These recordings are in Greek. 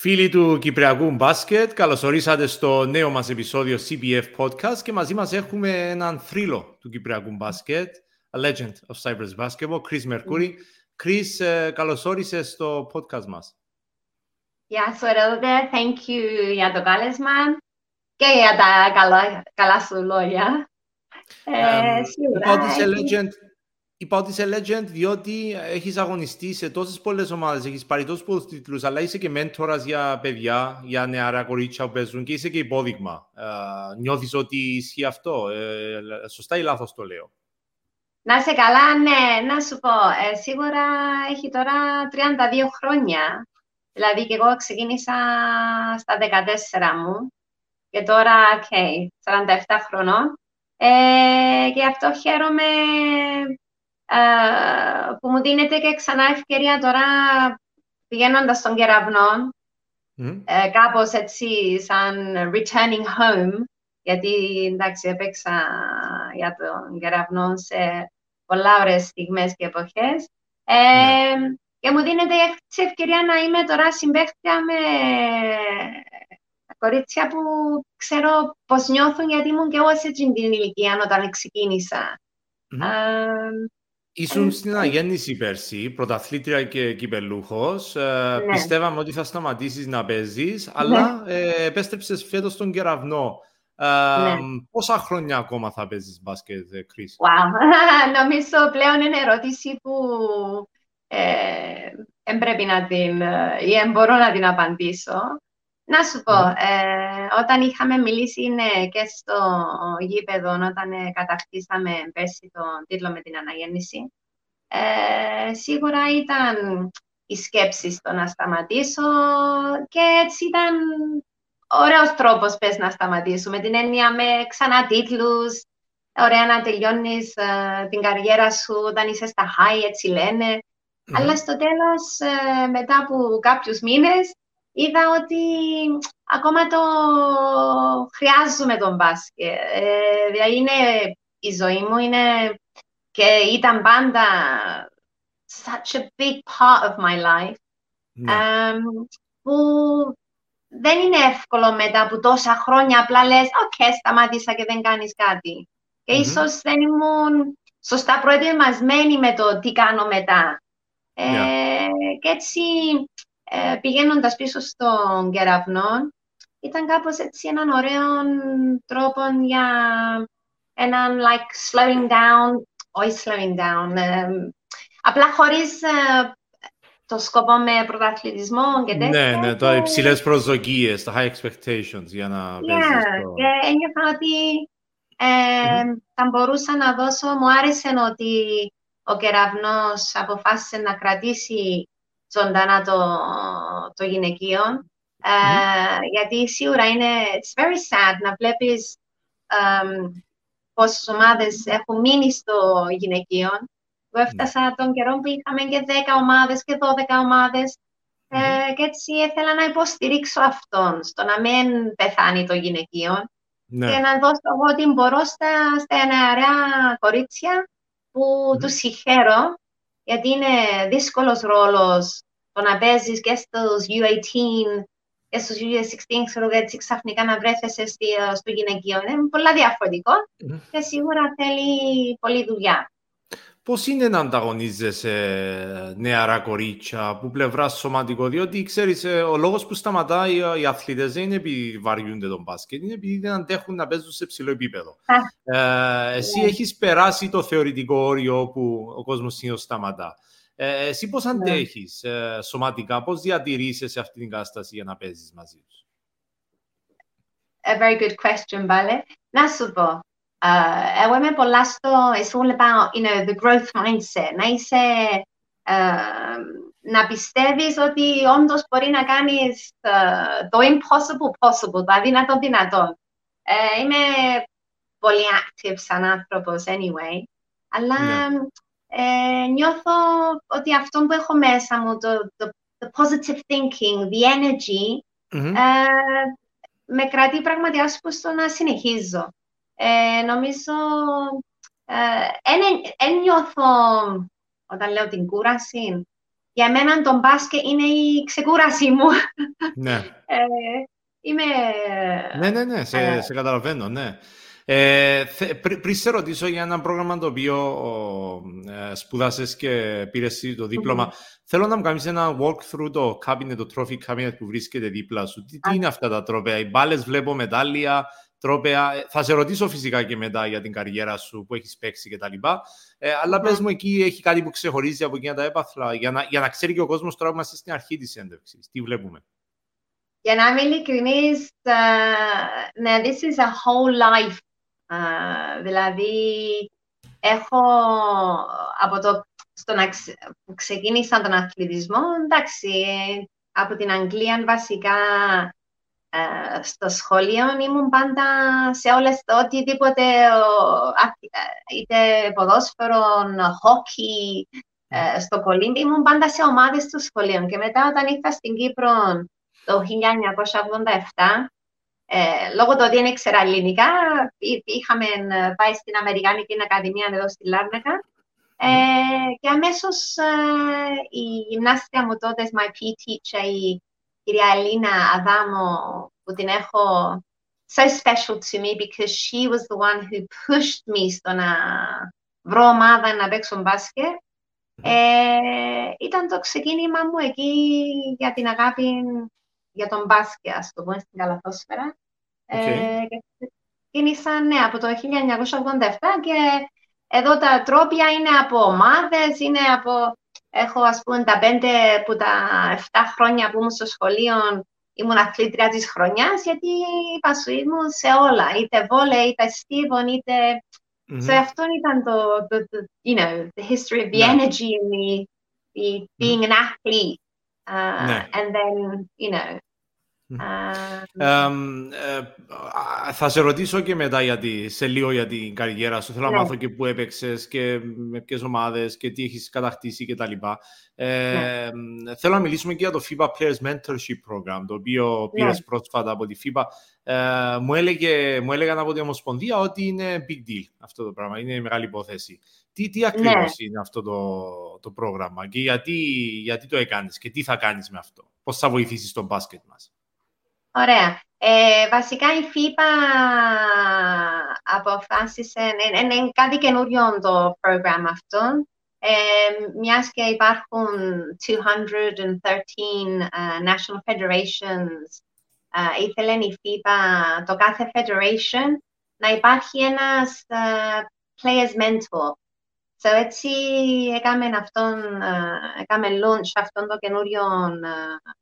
Φίλοι του Κυπριακού Μπάσκετ, καλωσορίσατε στο νέο μας επεισόδιο CBF Podcast και μαζί μας έχουμε έναν θρύλο του Κυπριακού Μπάσκετ, a legend of Cyprus Basketball, Chris Mercury. Chris, ε, καλώς όρισες στο podcast μας. Γεια σου, Ρόδε. Thank you για το κάλεσμα και για τα καλά, καλά σου λόγια. Ε, σίγουρα, είπα ότι είσαι legend, είπα ότι είσαι legend διότι έχεις αγωνιστεί σε τόσες πολλές ομάδες, έχεις πάρει τόσους πολλούς τίτλους, αλλά είσαι και μέντορας για παιδιά, για νεαρά κορίτσια που παίζουν και είσαι και υπόδειγμα. Ε, νιώθεις ότι ισχύει αυτό, ε, σωστά ή λάθος το λέω; Να σε καλά, ναι, να σου πω. Ε, σίγουρα έχει τώρα 32 χρόνια. Δηλαδή και εγώ ξεκίνησα στα 14 μου και τώρα, okay, 47 χρονών. Ε, και αυτό χαίρομαι ε, που μου δίνεται και ξανά ευκαιρία τώρα πηγαίνοντας στον κεραυνό, mm. ε, κάπως έτσι σαν returning home, γιατί εντάξει έπαιξα για τον κεραυνό σε πολλά ωραίες στιγμές και εποχές. Ε, ναι. Και μου δίνεται η ευκαιρία να είμαι τώρα συμπαίχτια με κορίτσια που ξέρω πώς νιώθουν γιατί ήμουν και εγώ σε την ηλικία όταν ξεκίνησα. Mm-hmm. Ήσουν ε, στην αγέννηση πέρσι, πρωταθλήτρια και κυπελούχος. Ε, ναι. Πιστεύαμε ότι θα σταματήσεις να παίζεις, ναι. αλλά ε, επέστρεψες φέτος στον κεραυνό. Ε, ναι. Πόσα χρόνια ακόμα θα παίζεις μπάσκετ, Κρίς; Wow. Νομίζω πλέον είναι ερώτηση που δεν πρέπει να την, ή μπορώ να την απαντήσω. Να σου πω, ναι. ε, όταν είχαμε μιλήσει ναι, και στο γήπεδο, όταν ε, κατακτήσαμε πέρσι τον τίτλο με την αναγέννηση, ε, σίγουρα ήταν η σκέψη στο να σταματήσω και έτσι ήταν ωραίος τρόπος πες να σταματήσουμε. Την έννοια με ξανά τίτλους, ωραία να τελειώνεις ε, την καριέρα σου όταν είσαι στα high, έτσι λένε. Αλλά στο τέλος, ε, μετά από κάποιους μήνες, είδα ότι ακόμα το χρειάζομαι τον μπάσκετ. Ε, δηλαδή είναι η ζωή μου, είναι και ήταν πάντα such a big part of my life. Ναι. που δεν είναι εύκολο μετά από τόσα χρόνια απλά λες «ΟΚ, σταμάτησα και δεν κάνεις κάτι». Και mm ίσως δεν ήμουν σωστά προετοιμασμένη με το τι κάνω μετά. Ε, και έτσι ε, πηγαίνοντας πίσω στον κεραυνό, ήταν κάπως έτσι έναν ωραίο τρόπο για έναν like slowing down, όχι slowing down, ε, απλά χωρίς ε, το σκοπό με πρωταθλητισμό και τέτοια. Ναι, ναι, το υψηλές προσδοκίες, τα high expectations για να yeah, παίζεις το... Και ένιωθα ότι ε, mm-hmm. θα μπορούσα να δώσω, μου άρεσε ότι ο κεραυνός αποφάσισε να κρατήσει ζωντανά το, το γυναικείο. Mm. γιατί σίγουρα είναι it's very sad να βλέπεις um, πόσες ομάδες έχουν μείνει στο γυναικείο. Εγώ έφτασα τον καιρό που είχαμε και 10 ομάδες και 12 ομάδες ε, και έτσι ήθελα να υποστηρίξω αυτόν, στο να μην πεθάνει το γυναικείο ναι. και να δώσω εγώ ό,τι μπορώ στα, στα νεαρά κορίτσια που mm. τους συγχαίρω γιατί είναι δύσκολος ρόλος το να παίζεις και στους U18 και στους U16, ξέρω έτσι ξαφνικά να βρέθεσαι στο γυναικείο. Είναι πολλά διαφορετικό mm. και σίγουρα θέλει πολλή δουλειά. Πώς είναι να ανταγωνίζεσαι νεαρά κορίτσια από πλευρά σωματικό, διότι ξέρεις, ε, ο λόγος που σταματάει οι αθλητές δεν είναι επειδή βαριούνται τον μπάσκετ, είναι επειδή δεν αντέχουν να παίζουν σε ψηλό επίπεδο. Ε, εσύ yeah. Ναι. έχεις περάσει το θεωρητικό όριο που ο κόσμος συνήθως σταματά. Ε, εσύ πώς ναι. αντέχεις ε, σωματικά, πώς διατηρείσαι αυτή την κατάσταση για να παίζεις μαζί τους; A very good question, Bale. Να σου πω, uh, εγώ είμαι πολλά στο, it's all about, you know, the growth mindset. Να είσαι, uh, να πιστεύεις ότι όντως μπορεί να κάνεις uh, το impossible possible, δηλαδή να το δυνατόν. Uh, είμαι πολύ active σαν άνθρωπος anyway, αλλά ναι ε, νιώθω ότι αυτό που έχω μέσα μου, το, το, το positive thinking, the energy, mm-hmm. ε, με κρατεί πραγματικά στο να συνεχίζω. Ε, νομίζω, δεν ε, νιώθω, όταν λέω την κούραση, για μένα το μπάσκετ είναι η ξεκούραση μου. Ναι. ε, είμαι... Ναι, ναι, ναι, σε, ε, σε καταλαβαίνω, ναι. Ε, πριν σε ρωτήσω για ένα πρόγραμμα το οποίο ε, σπουδάσες και πήρες το διπλωμα θέλω να μου κάνεις ένα walkthrough το cabinet, το trophy cabinet που βρίσκεται δίπλα σου. Τι, τι είναι αυτά τα τρόπια, οι μπάλες βλέπω μετάλλια, τρόπια. Ε, θα σε ρωτήσω φυσικά και μετά για την καριέρα σου που έχεις παίξει κτλ. Ε, αλλά πες μου εκεί έχει κάτι που ξεχωρίζει από εκείνα τα έπαθλα για να, για να ξέρει και ο κόσμος τώρα που είμαστε στην αρχή της έντευξης. Τι βλέπουμε; Για να είμαι ειλικρινής, uh, ναι, this is a whole life δηλαδή, έχω από το στο να που ξεκίνησα τον αθλητισμό, εντάξει, από την Αγγλία βασικά ε, στο σχολείο ήμουν πάντα σε όλες το οτιδήποτε, είτε ποδόσφαιρο, χόκι, ε, στο κολύμπι, ήμουν πάντα σε ομάδες του σχολείου. Και μετά όταν ήρθα στην Κύπρο το 1987, ε, λόγω του ότι δεν ήξερα ελληνικά, είχαμε ε, πάει στην Αμερικάνικη Ακαδημία εδώ στη Λάρνακα ε, και αμέσως ε, η γυμνάστρια μου τότε, my PE teacher, η κυρία Ελίνα Αδάμο, που την έχω so special to me because she was the one who pushed me στο να βρω ομάδα να παίξω μπάσκετ. Ε, ήταν το ξεκίνημα μου εκεί για την αγάπη για τον μπάσκετ, ας το πούμε, στην καλαθόσφαιρα. Okay. Ε, ξεκίνησα, ναι, από το 1987 και εδώ τα τρόπια είναι από ομάδες, είναι από... Έχω, ας πούμε, τα πέντε που τα 7 χρόνια που ήμουν στο σχολείο ήμουν αθλήτρια της χρονιάς, γιατί είπα σου ήμουν σε όλα, είτε βόλε, είτε στίβον, είτε... Mm-hmm. So αυτό ήταν το, το, το, you know, the history of the yeah. energy and the, the being mm. an athlete. Uh, yeah. And then, you know, ε, θα σε ρωτήσω και μετά γιατί, σε λίγο για την καριέρα σου. Θέλω να ναι. μάθω και πού έπαιξες και με ποιες ομάδες και τι έχεις κατακτήσει κτλ. Ε, ναι. Θέλω να μιλήσουμε και για το FIBA Players Mentorship Program, το οποίο ναι. πήρες πρόσφατα από τη FIBA. Ε, μου, έλεγε, μου έλεγαν από την Ομοσπονδία ότι είναι big deal αυτό το πράγμα, είναι μεγάλη υπόθεση. Τι, τι ακριβώς ναι. είναι αυτό το, το πρόγραμμα και γιατί, γιατί το έκανες και τι θα κάνεις με αυτό; Πώς θα βοηθήσεις τον μπάσκετ μας; Ωραία. Ε, βασικά η FIPA αποφάσισε, είναι, κάτι καινούριο το πρόγραμμα αυτό, ε, μιας και υπάρχουν 213 uh, national federations, uh, ήθελε η FIPA το κάθε federation να υπάρχει ένας uh, players mentor. So έτσι έκαμε αυτόν, uh, έκαμε launch αυτόν το καινούριο uh,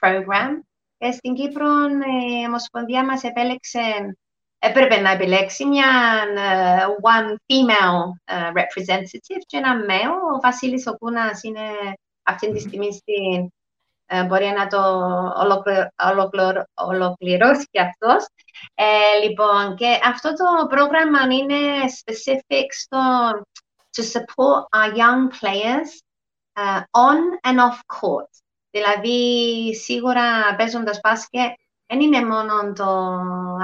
program ε, στην Κύπρο ε, η Ομοσπονδία μας επέλεξε, έπρεπε να επιλέξει μια uh, one female uh, representative και ένα male. Ο Βασίλης Οκούνας είναι αυτή τη στιγμή στην uh, μπορεί να το ολοκληρώσει και αυτός. Ε, λοιπόν, και αυτό το πρόγραμμα είναι specific στο to support our young players uh, on and off court. Δηλαδή, σίγουρα παίζοντας μπάσκετ δεν είναι μόνο το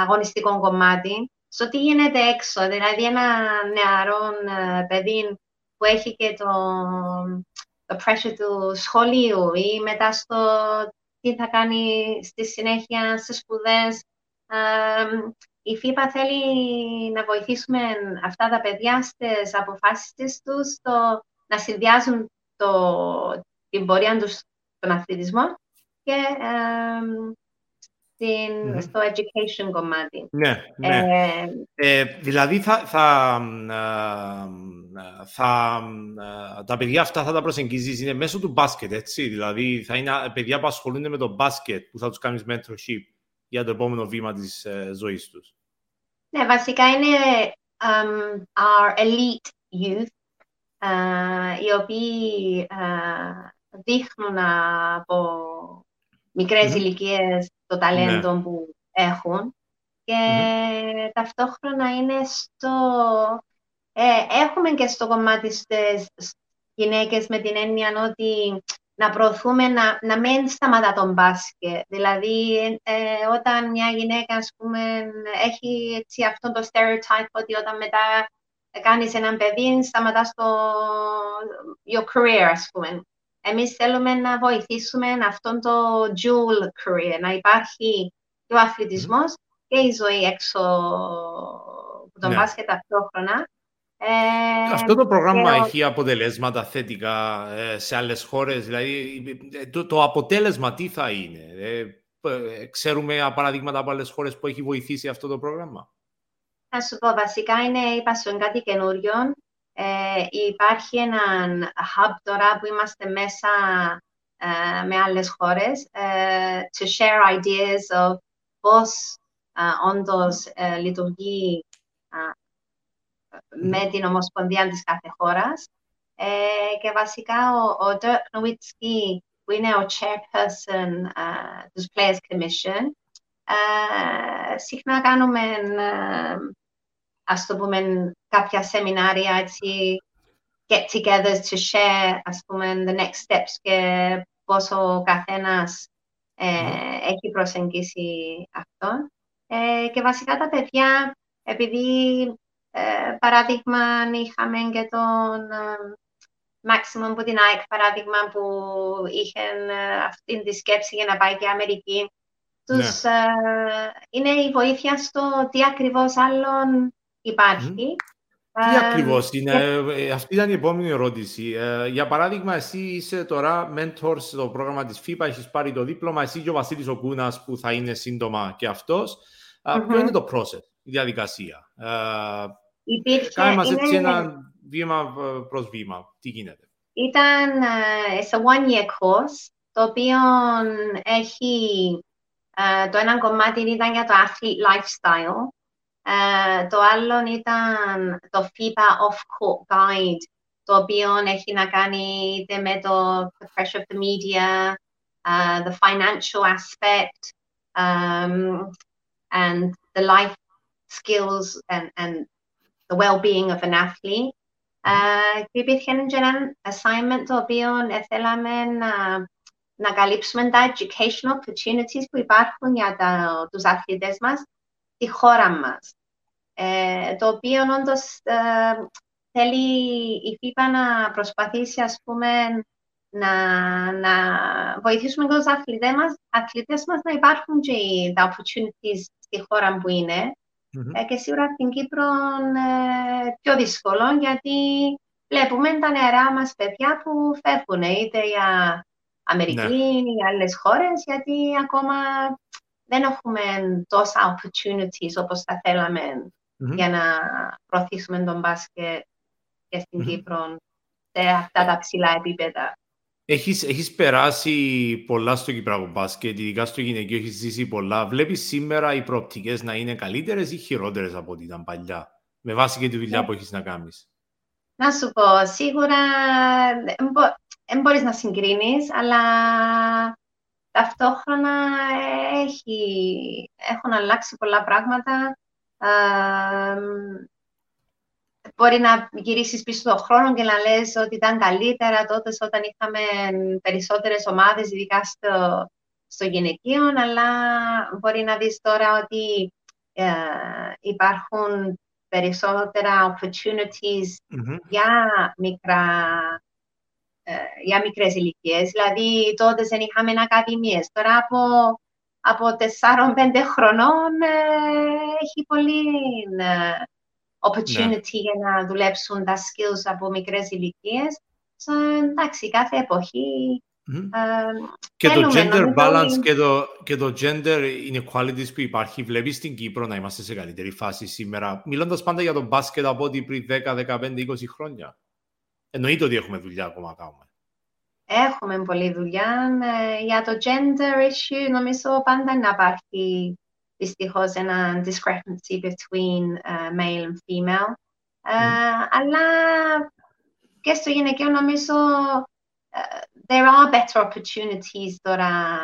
αγωνιστικό κομμάτι, στο τι γίνεται έξω. Δηλαδή, ένα νεαρό ε, παιδί που έχει και το, το pressure του σχολείου ή μετά στο τι θα κάνει στη συνέχεια στις σπουδές. η FIPA θέλει να βοηθήσουμε αυτά τα παιδιά στις αποφάσεις τους να συνδυάζουν το, την πορεία τους στον αθλητισμό και στην, στο education κομμάτι. Ναι, ναι. Ε, ε, δηλαδή θα, θα, θα, τα παιδιά αυτά θα τα προσεγγίζεις είναι μέσω του μπάσκετ, έτσι. Δηλαδή θα είναι παιδιά που ασχολούνται με το μπάσκετ που θα τους κάνεις mentorship για το επόμενο βήμα της ε, ζωής τους. Ναι, βασικά είναι um, our elite youth, uh, οι οποίοι uh, δείχνουν από μικρές mm ηλικίες το ταλέντο ναι. που έχουν και ταυτόχρονα είναι στο... Ε, έχουμε και στο κομμάτι στις γυναίκες με την έννοια ότι να προωθούμε να, να μην σταματά τον μπάσκετ. Δηλαδή, ε, όταν μια γυναίκα, ας πούμε, έχει έτσι, αυτό το stereotype ότι όταν μετά κάνεις έναν παιδί, σταματάς το your career, ας πούμε. Εμείς θέλουμε να βοηθήσουμε αυτόν το dual career, να υπάρχει και ο αθλητισμός και η ζωή έξω από τον ναι. μπάσκετ ταυτόχρονα. Ε, Αυτό το πρόγραμμα έχει αποτελέσματα θετικά ε, σε άλλες χώρες, δηλαδή ε, το, το αποτέλεσμα τι θα είναι; ξέρουμε παραδείγματα από άλλες χώρες που έχει βοηθήσει αυτό το πρόγραμμα; Θα σου πω, βασικά είναι, είπα σου, κάτι καινούριο. Υπάρχει ένα hub τώρα που είμαστε μέσα με άλλες χώρες to share ideas of πώς όντως λειτουργεί με την Ομοσπονδία της κάθε χώρας. Ε, και βασικά ο, ο Dirk Nowitzki, που είναι ο chairperson uh, του Players Commission, uh, συχνά κάνουμε, uh, ας το πούμε, κάποια σεμινάρια, έτσι, get-togethers to share, ας πούμε, the next steps και πόσο ο καθένας ε, έχει προσεγγίσει αυτό. Ε, και βασικά τα παιδιά, επειδή ε, παράδειγμα, είχαμε και τον Maximum που την ΑΕΚ, παράδειγμα, που είχε ε, αυτή τη σκέψη για να πάει και Αμερική. Τους, ναι. ε, είναι η βοήθεια στο τι ακριβώς άλλον υπάρχει. Τι ακριβώς είναι, αυτή ήταν η επόμενη ερώτηση. για παράδειγμα, εσύ είσαι τώρα mentor στο πρόγραμμα της FIBA, έχεις πάρει το δίπλωμα, εσύ και ο Βασίλης Οκούνας που θα είναι σύντομα και αυτός. Ποιο είναι το process, η διαδικασία; Υπήρχε... Κάνε μας έτσι ένα βήμα προς βήμα. Τι γίνεται; Ήταν σε one-year course, το οποίο έχει... το ένα κομμάτι ήταν για το athlete lifestyle. το άλλο ήταν το FIBA off-court guide, το οποίο έχει να κάνει είτε με το the pressure of the media, uh, the financial aspect, um, and the life skills and, and the well-being of an athlete. Uh, και υπήρχε ένα assignment το οποίο θέλαμε να, να καλύψουμε τα educational opportunities που υπάρχουν για τα, τους αθλητές μας στη χώρα μας. Ε, το οποίο όντως ε, θέλει η FIFA να προσπαθήσει, ας πούμε, να, να βοηθήσουμε τους αθλητές μας, αθλητές μας να υπάρχουν και τα opportunities στη χώρα που είναι. Mm-hmm. και σίγουρα στην Κύπρο ε, πιο δύσκολο γιατί βλέπουμε τα νεαρά μας παιδιά που φεύγουν είτε για Αμερική ναι. ή για άλλες χώρες γιατί ακόμα δεν έχουμε τόσα opportunities όπως θα θέλαμε mm-hmm. για να προωθήσουμε τον μπάσκετ και στην mm-hmm. Κύπρο σε αυτά τα ψηλά επίπεδα. Έχεις, έχεις περάσει πολλά στο Κυπράκο μπάσκετ, ειδικά στο γυναικείο έχεις ζήσει πολλά. Βλέπεις σήμερα οι προοπτικές να είναι καλύτερες ή χειρότερες από ό,τι ήταν παλιά, με βάση και τη δουλειά ναι. που έχεις να κάνεις; Να σου πω, σίγουρα δεν μπορείς να συγκρίνεις, αλλά ταυτόχρονα έχει, έχουν αλλάξει πολλά πράγματα. Μπορεί να γυρίσεις πίσω στον χρόνο και να λες ότι ήταν καλύτερα τότε όταν είχαμε περισσότερες ομάδες, ειδικά στο, στο γυναικείο, αλλά μπορεί να δεις τώρα ότι ε, υπάρχουν περισσότερα opportunities για, μικρά, ε, για μικρές ηλικίες. Δηλαδή, τότε δεν είχαμε ακαδημίες. Τώρα από, από 4-5 χρονών ε, έχει πολύ ε, opportunity ναι. για να δουλέψουν τα skills από μικρές ηλικίες. So, εντάξει, κάθε εποχή mm-hmm. και το gender balance και, το, και το gender inequalities που υπάρχει, βλέπεις στην Κύπρο να είμαστε σε καλύτερη φάση σήμερα, μιλώντας πάντα για τον μπάσκετ από ό,τι πριν 10, 15, 20 χρόνια; Εννοείται ότι έχουμε δουλειά ακόμα να κάνουμε. Έχουμε πολλή δουλειά. Ε, για το gender issue νομίζω πάντα να υπάρχει δυστυχώς ένα discrepancy between uh, male and female. Uh, αλλά και στο γυναικείο νομίζω uh, there are better opportunities τώρα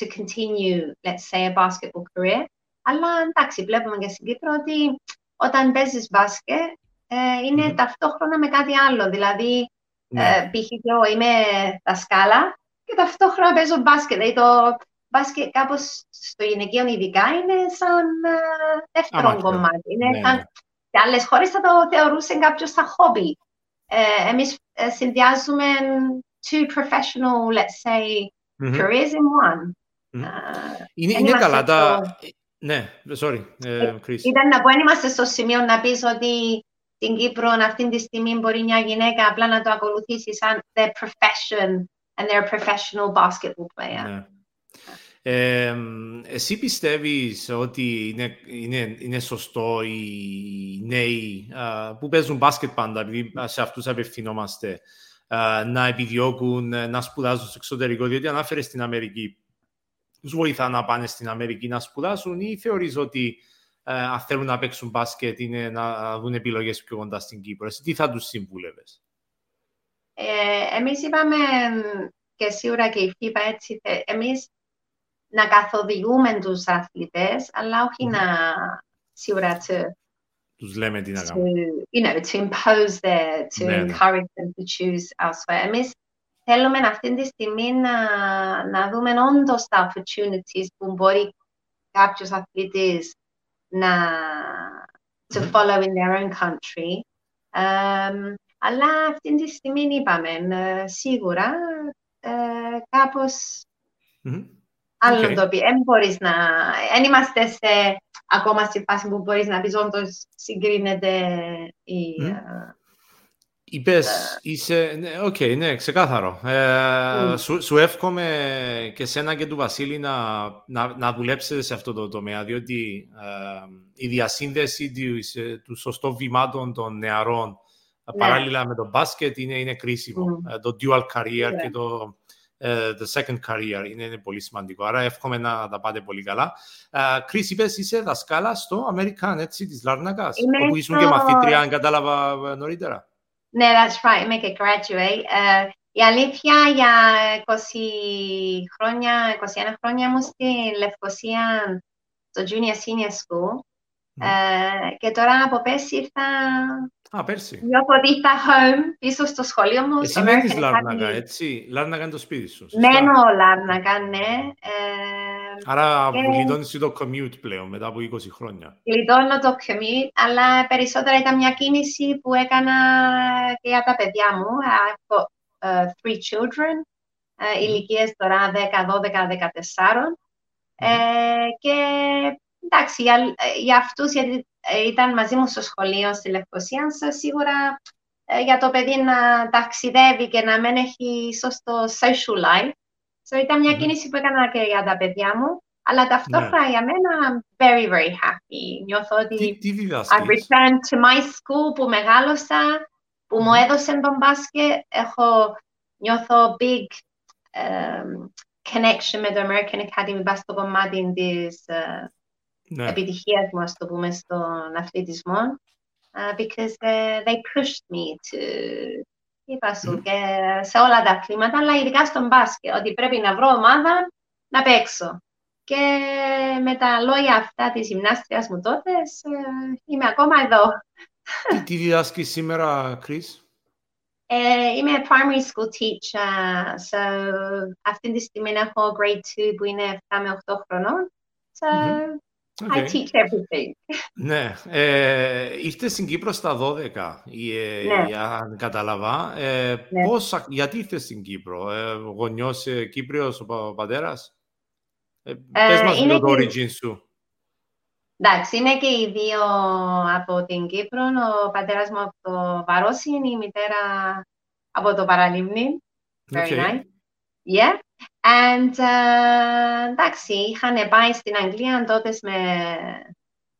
to continue, let's say, a basketball career. Αλλά εντάξει, βλέπουμε και στην Κύπρο ότι όταν παίζεις μπάσκετ ε, είναι mm-hmm. ταυτόχρονα με κάτι άλλο. Δηλαδή, mm-hmm. ε, π.χ. εγώ είμαι δασκάλα και ταυτόχρονα παίζω μπάσκετ. Δηλαδή το μπάσκετ κάπως στο γυναικείο ειδικά είναι σαν uh, δεύτερο Αμάτια. κομμάτι. Είναι ναι, σαν... Ναι. Σε άλλες χώρες θα το θεωρούσε κάποιος σαν χόμπι. Ε, Εμείς ε, συνδυάζουμε two professional, let's say, Μμμ. careers in one. Μμμ. Ε, Είναι, εν είναι είμαστε καλά τα... στο- Ναι, sorry, ε, Chris. Ήταν να πω, αν είμαστε στο σημείο να πεις ότι στην Κύπρο αυτή τη στιγμή μπορεί μια γυναίκα απλά να το ακολουθήσει σαν their profession and they're a professional basketball player. Ναι. Ε, εσύ πιστεύεις ότι είναι, είναι, είναι σωστό οι νέοι α, που παίζουν μπάσκετ πάντα, επειδή σε αυτούς απευθυνόμαστε, α, να επιδιώκουν ε, να σπουδάζουν στο εξωτερικό, διότι ανάφερε στην Αμερική. Τους βοηθά να πάνε στην Αμερική να σπουδάσουν ή θεωρείς ότι ε, αν θέλουν να παίξουν μπάσκετ είναι να δουν επιλογές πιο κοντά στην Κύπρο. Εσύ τι θα τους συμβούλευες; Ε, εμείς είπαμε και σίγουρα και η FIBA έτσι, θε- εμείς να καθοδηγούμε τους αθλητές, αλλά όχι Μμμ. να σίγουρα to, Τους λέμε τι να to, κάνουν. you know, to impose their, to Ναι, ναι. encourage them to choose elsewhere. Εμείς θέλουμε αυτή τη στιγμή να, να δούμε όντως τα opportunities που μπορεί κάποιος αθλητής να to Μμμ. follow in their own country. Εμ, αλλά αυτή τη στιγμή είπαμε, ε, σίγουρα ε, κάπως Μμμ. άλλο Οκ. το πει. Δεν μπορείς να... Δεν είμαστε σε, ακόμα στη φάση που μπορείς να πεις όντως συγκρίνεται η... Μμ. Ε, Είπες, είσαι, ναι, οκ, ναι, ξεκάθαρο. Ε, Μμ. σου, σου εύχομαι και σένα και του Βασίλη να, να, να δουλέψετε σε αυτό το τομέα, διότι ε, η διασύνδεση του, του σωστών βημάτων των νεαρών Ναι. παράλληλα με το μπάσκετ είναι, είναι κρίσιμο. Μμ. Ε, το dual career Ναι. και το ε, the second career είναι, είναι πολύ σημαντικό. Άρα εύχομαι να τα πάτε πολύ καλά. Ε, Chris, είπες είσαι δασκάλας στο American, έτσι, της Λάρνακας, Είμαι όπου ήσουν και στο- μαθήτρια, αν κατάλαβα ε, νωρίτερα; Ναι, that's right, είμαι και graduate. Ε, η αλήθεια για 20 χρόνια, 21 χρόνια ήμουν στη Λευκοσία στο Junior Senior School Μμ. ε, και τώρα από πέρσι ήρθα, Α, πέρσι. νιώθω ότι ήρθα home πίσω στο σχολείο μου. Εσύ στο μένεις American Λάρνακα, Academy. έτσι; Λάρνακα είναι το σπίτι σου. σωστά; Μένω Λάρνακα, ναι. Ε, Άρα και- γλιτώνεις και το commute πλέον μετά από 20 χρόνια. Γλιτώνω το commute, αλλά περισσότερα ήταν μια κίνηση που έκανα και για τα παιδιά μου. Έχω ε, three children, ε, ηλικίες τώρα 10, 12, 14. Ε, και εντάξει, για, ε, για αυτούς, γιατί ε, ήταν μαζί μου στο σχολείο στη Λευκοσία, so σίγουρα ε, για το παιδί να ταξιδεύει και να μην έχει σωστό social life. So ήταν μια Μμμ. κίνηση που έκανα και για τα παιδιά μου, αλλά ταυτόχρονα για μένα I'm very, very happy. Νιώθω Τι, ότι τι I've διδάσκεις; returned to my school που μεγάλωσα, που μου Μμμ. έδωσε τον μπάσκετ. Έχω, νιώθω big um, connection με το American Academy πας στο κομμάτι της uh, Ναι. επιτυχίας μου, ας το πούμε, στον αθλητισμό. Uh, because uh, they pushed me to, είπα σου, Μμμ. και σε όλα τα αθλήματα, αλλά ειδικά στον μπάσκετ, ότι πρέπει να βρω ομάδα να παίξω. Και με τα λόγια αυτά της γυμνάστριας μου τότε, ε, είμαι ακόμα εδώ. Τι, τι διδάσκεις σήμερα, Chris; Ε, είμαι primary school teacher, so αυτή τη στιγμή έχω grade 2 που είναι 7 με 8 χρονών. So Μμμ. I Οκ. teach everything. Ναι. Ε, ήρθε στην Κύπρο στα 12, η, ε, Ναι. η- αν κατάλαβα. Ε, Ναι. πώς, α- γιατί ήρθες στην Κύπρο, ε, γονιός ε, Κύπριος ο, πα- ο πατέρας; Ε, πες μας είναι λίγο το και- origin σου. Εντάξει, είναι και οι δύο από την Κύπρο. Ο πατέρας μου από το Βαρόσιν, η μητέρα από το Παραλίμνη. Very Οκ. nice. Yeah. And, uh, εντάξει, είχαν πάει στην Αγγλία τότε με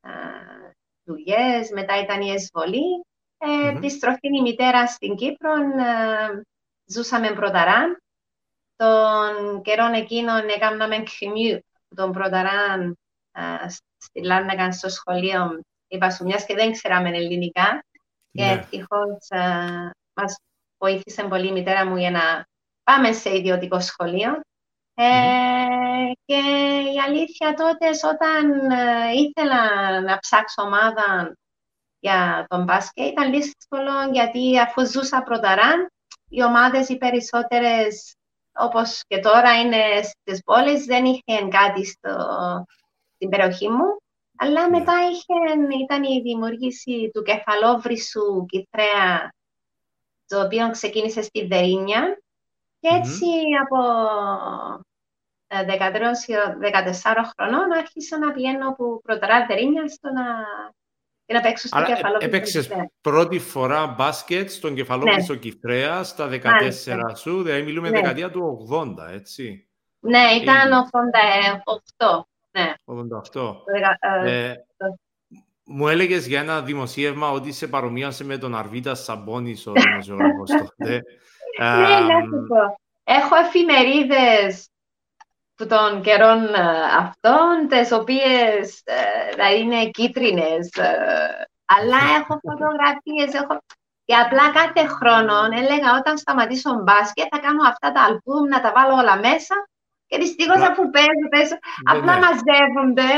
uh, δουλειές, μετά ήταν η εισβολή. Ε, Μμμ. Επιστροφή η μητέρα στην Κύπρο, ε, ζούσαμε Πρωταράν. Τον καιρό εκείνον έκαναμε commute τον Πρωταράν ε, στη Λάρνακα στο σχολείο. Είπα σου, μιας και δεν ξέραμε ελληνικά. Και Ναι. ευτυχώς ε, μας βοήθησε πολύ η μητέρα μου για να πάμε σε ιδιωτικό σχολείο. Ε, και η αλήθεια τότε όταν ε, ήθελα να ψάξω ομάδα για τον μπάσκετ ήταν δύσκολο γιατί αφού ζούσα πρωταράν οι ομάδες οι περισσότερες όπως και τώρα είναι στις πόλεις δεν είχαν κάτι στο, στην περιοχή μου. Αλλά Ναι. μετά είχε, ήταν η δημιουργήση του κεφαλόβρυσου Κιτρέα το οποίο ξεκίνησε στη Δερίνια Και έτσι από 13-14 χρονών άρχισα να πηγαίνω από πρωτορά τερίνια στο να, και να παίξω στο κεφαλό. Έπαιξες πρώτη φορά μπάσκετ στον κεφαλόκριστο ναι. Κυπρέα στα 14 Μάλιστα. σου, δηλαδή μιλούμε ναι. δεκαετία του 80, έτσι. Ναι, ήταν 88. Ναι. 88. Ε, μου έλεγες για ένα δημοσίευμα ότι σε παρομοίασε με τον Αρβίτα Σαμπόνι ο δημοσιογράφος τότε. Ναι, να σου πω. Έχω εφημερίδες που των καιρών ε, αυτών, τις οποίες ε, είναι κίτρινες. Ε, αλλά έχω φωτογραφίες, έχω... Και απλά κάθε χρόνο έλεγα όταν σταματήσω μπάσκετ θα κάνω αυτά τα αλπούμ, να τα βάλω όλα μέσα και δυστυχώς αφού παίζω, παίζω, απλά μαζεύονται,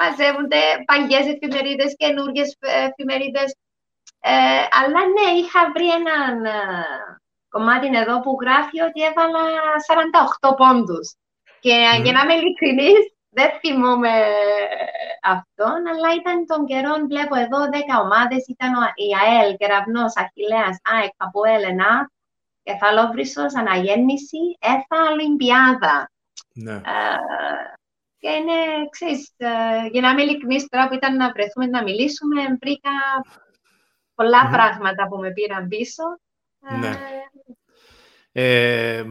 μαζεύονται παλιές εφημερίδες, καινούργιες εφημερίδες. Ε, αλλά ναι, είχα βρει έναν ε, κομμάτι εδώ που γράφει ότι έβαλα 48 πόντους. Και mm. για να είμαι ειλικρινής, δεν θυμόμαι αυτόν, αλλά ήταν τον καιρό, βλέπω εδώ 10 ομάδες, ήταν η ΑΕΛ, Κεραυνός, Αχιλέας, ΑΕΚ, Παπουέλ, ΕΝΑ, Κεφαλόβρυσος, Αναγέννηση, ΕΦΑ, Ολυμπιάδα. Ναι. Ε, και είναι, ξέρεις, ε, για να είμαι ειλικρινής τώρα που ήταν να βρεθούμε να μιλήσουμε, βρήκα πράγματα που με πήραν πίσω. Ναι. Ε,